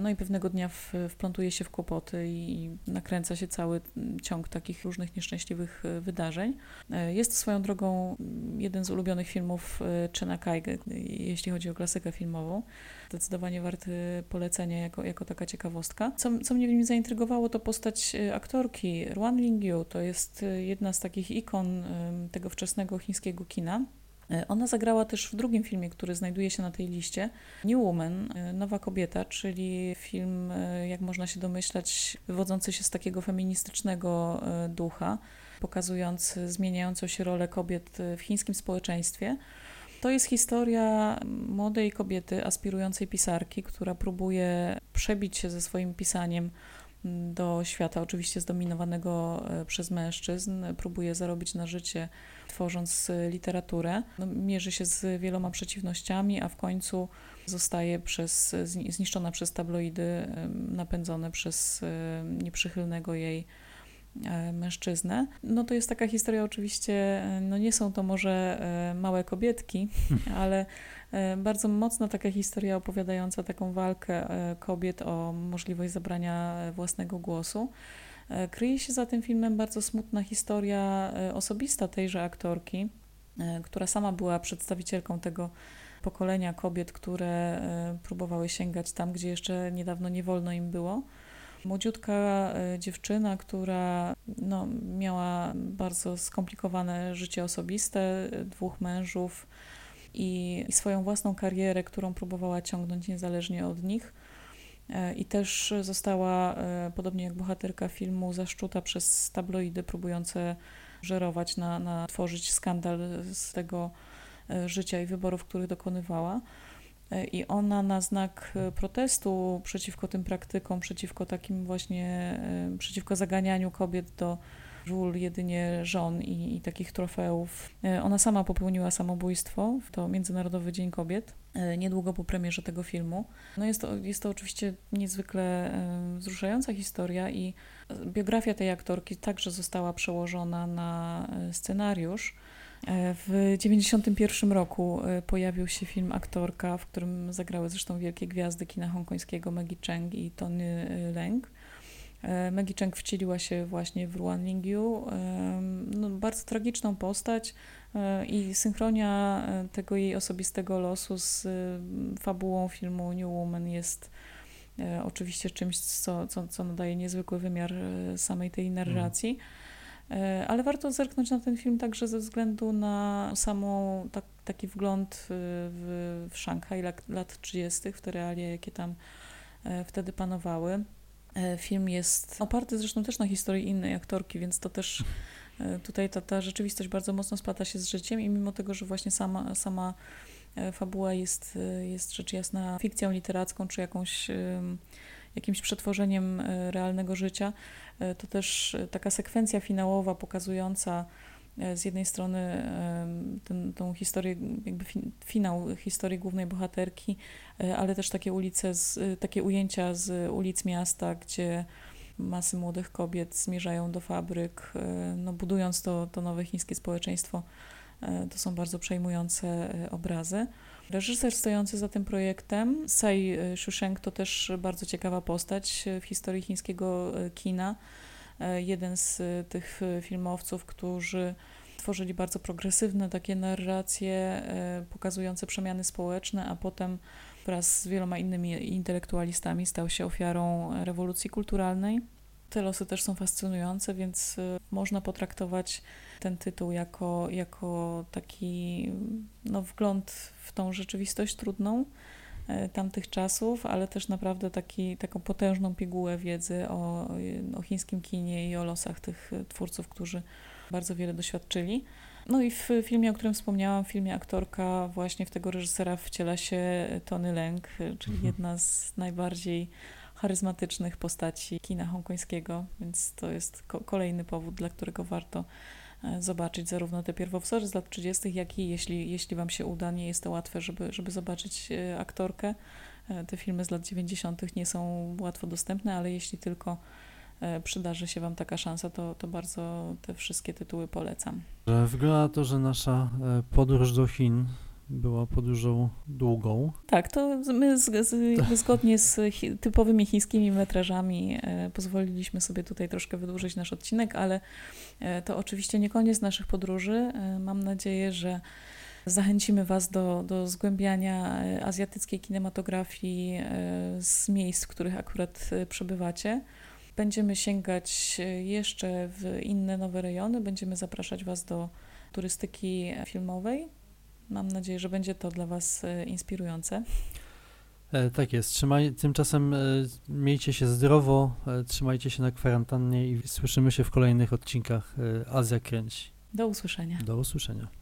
Speaker 1: No i pewnego dnia w, wplątuje się w kłopoty i nakręca się cały ciąg takich różnych nieszczęśliwych e, wydarzeń. E, jest to swoją drogą jeden z ulubionych filmów e, Chena Kaige, jeśli chodzi o klasykę filmową. Zdecydowanie warty polecenia jako, jako taka ciekawostka. Co, co mnie w nim zaintrygowało, to postać aktorki Ruan Lingyu. To jest jedna z takich ikon tego wczesnego chińskiego kina. E, ona zagrała też w drugim filmie, który znajduje się na tej liście, New Woman, e, Nowa Kobieta, czyli film, e, jak można się domyślać, wywodzący się z takiego feministycznego ducha, pokazujący zmieniającą się rolę kobiet w chińskim społeczeństwie. To jest historia młodej kobiety, aspirującej pisarki, która próbuje przebić się ze swoim pisaniem do świata, oczywiście zdominowanego przez mężczyzn, próbuje zarobić na życie tworząc y, literaturę, no, mierzy się z wieloma przeciwnościami, a w końcu zostaje przez, zniszczona przez tabloidy, napędzone przez nieprzychylnego jej e, mężczyznę. No to jest taka historia oczywiście, e, no nie są to może e, małe kobietki, ale bardzo mocna taka historia opowiadająca taką walkę kobiet o możliwość zabrania własnego głosu. E, kryje się za tym filmem bardzo smutna historia e, osobista tejże aktorki, e, która sama była przedstawicielką tego pokolenia kobiet, które próbowały sięgać tam, gdzie jeszcze niedawno nie wolno im było. Młodziutka dziewczyna, która no, miała bardzo skomplikowane życie osobiste, dwóch mężów i, i swoją własną karierę, którą próbowała ciągnąć niezależnie od nich. E, I też została, e, podobnie jak bohaterka filmu, zaszczuta przez tabloidy próbujące żerować na, na tworzyć skandal z tego e, życia i wyborów, których dokonywała. I ona na znak protestu przeciwko tym praktykom, przeciwko takim właśnie, przeciwko zaganianiu kobiet do ról jedynie żon i, i takich trofeów. Ona sama popełniła samobójstwo, to Międzynarodowy Dzień Kobiet. E, niedługo po premierze tego filmu. No jest, to, jest to oczywiście niezwykle e, wzruszająca historia i biografia tej aktorki także została przełożona na e, scenariusz. W 1991 roku pojawił się film Aktorka, w którym zagrały zresztą wielkie gwiazdy kina hongkońskiego Maggie Cheng i Tony Leng. Maggie Cheng wcieliła się właśnie w Ruan Lingyu. No, bardzo tragiczną postać, E, I synchronia e, tego jej osobistego losu z e, fabułą filmu New Woman jest oczywiście czymś, co, co, co nadaje niezwykły wymiar samej tej narracji. Ale warto zerknąć na ten film także ze względu na samą tak, taki wgląd w, w Szanghaj lat, lat 30., w te realia, jakie tam wtedy panowały. Film jest oparty zresztą też na historii innej aktorki, więc to też E, tutaj ta, ta rzeczywistość bardzo mocno splata się z życiem i mimo tego, że właśnie sama, sama fabuła jest, jest rzecz jasna fikcją literacką, czy jakąś, jakimś przetworzeniem realnego życia, to też taka sekwencja finałowa pokazująca z jednej strony ten, tą historię, jakby finał historii głównej bohaterki, ale też takie ulice, z, takie ujęcia z ulic miasta, gdzie masy młodych kobiet zmierzają do fabryk, e, no budując to, to nowe chińskie społeczeństwo. E, to są bardzo przejmujące e, obrazy. Reżyser stojący za tym projektem, Sai Shusheng, to też bardzo ciekawa postać w historii chińskiego kina. Jeden z tych filmowców, którzy tworzyli bardzo progresywne takie narracje pokazujące przemiany społeczne, a potem wraz z wieloma innymi intelektualistami stał się ofiarą rewolucji kulturalnej. Te losy też są fascynujące, więc można potraktować ten tytuł jako, jako taki no, wgląd w tą rzeczywistość trudną tamtych czasów, ale też naprawdę taki, taką potężną pigułę wiedzy o, o chińskim kinie i o losach tych twórców, którzy bardzo wiele doświadczyli. No i w filmie, o którym wspomniałam, w filmie aktorka właśnie w tego reżysera wciela się Tony Leng, czyli mhm. jedna z najbardziej charyzmatycznych postaci kina hongkońskiego, więc to jest ko kolejny powód, dla którego warto e, zobaczyć zarówno te pierwowzory z lat 30., jak i jeśli, jeśli Wam się uda, nie jest to łatwe, żeby, żeby zobaczyć e, aktorkę. E, te filmy z lat 90. nie są łatwo dostępne, ale jeśli tylko E, przydarzy się Wam taka szansa, to, to bardzo te wszystkie tytuły polecam.
Speaker 2: Wygląda to, że nasza e, podróż do Chin była podróżą długą.
Speaker 1: Tak, to my z, z, zgodnie z typowymi chińskimi metrażami e, pozwoliliśmy sobie tutaj troszkę wydłużyć nasz odcinek, ale e, to oczywiście nie koniec naszych podróży. E, mam nadzieję, że zachęcimy Was do, do zgłębiania azjatyckiej kinematografii z miejsc, w których akurat przebywacie. Będziemy sięgać jeszcze w inne nowe rejony, będziemy zapraszać Was do turystyki filmowej. Mam nadzieję, że będzie to dla Was e, inspirujące.
Speaker 2: E, tak jest. Trzymaj, tymczasem e, miejcie się zdrowo, trzymajcie się na kwarantannie i słyszymy się w kolejnych odcinkach Azja Kręci.
Speaker 1: Do usłyszenia.
Speaker 2: Do usłyszenia.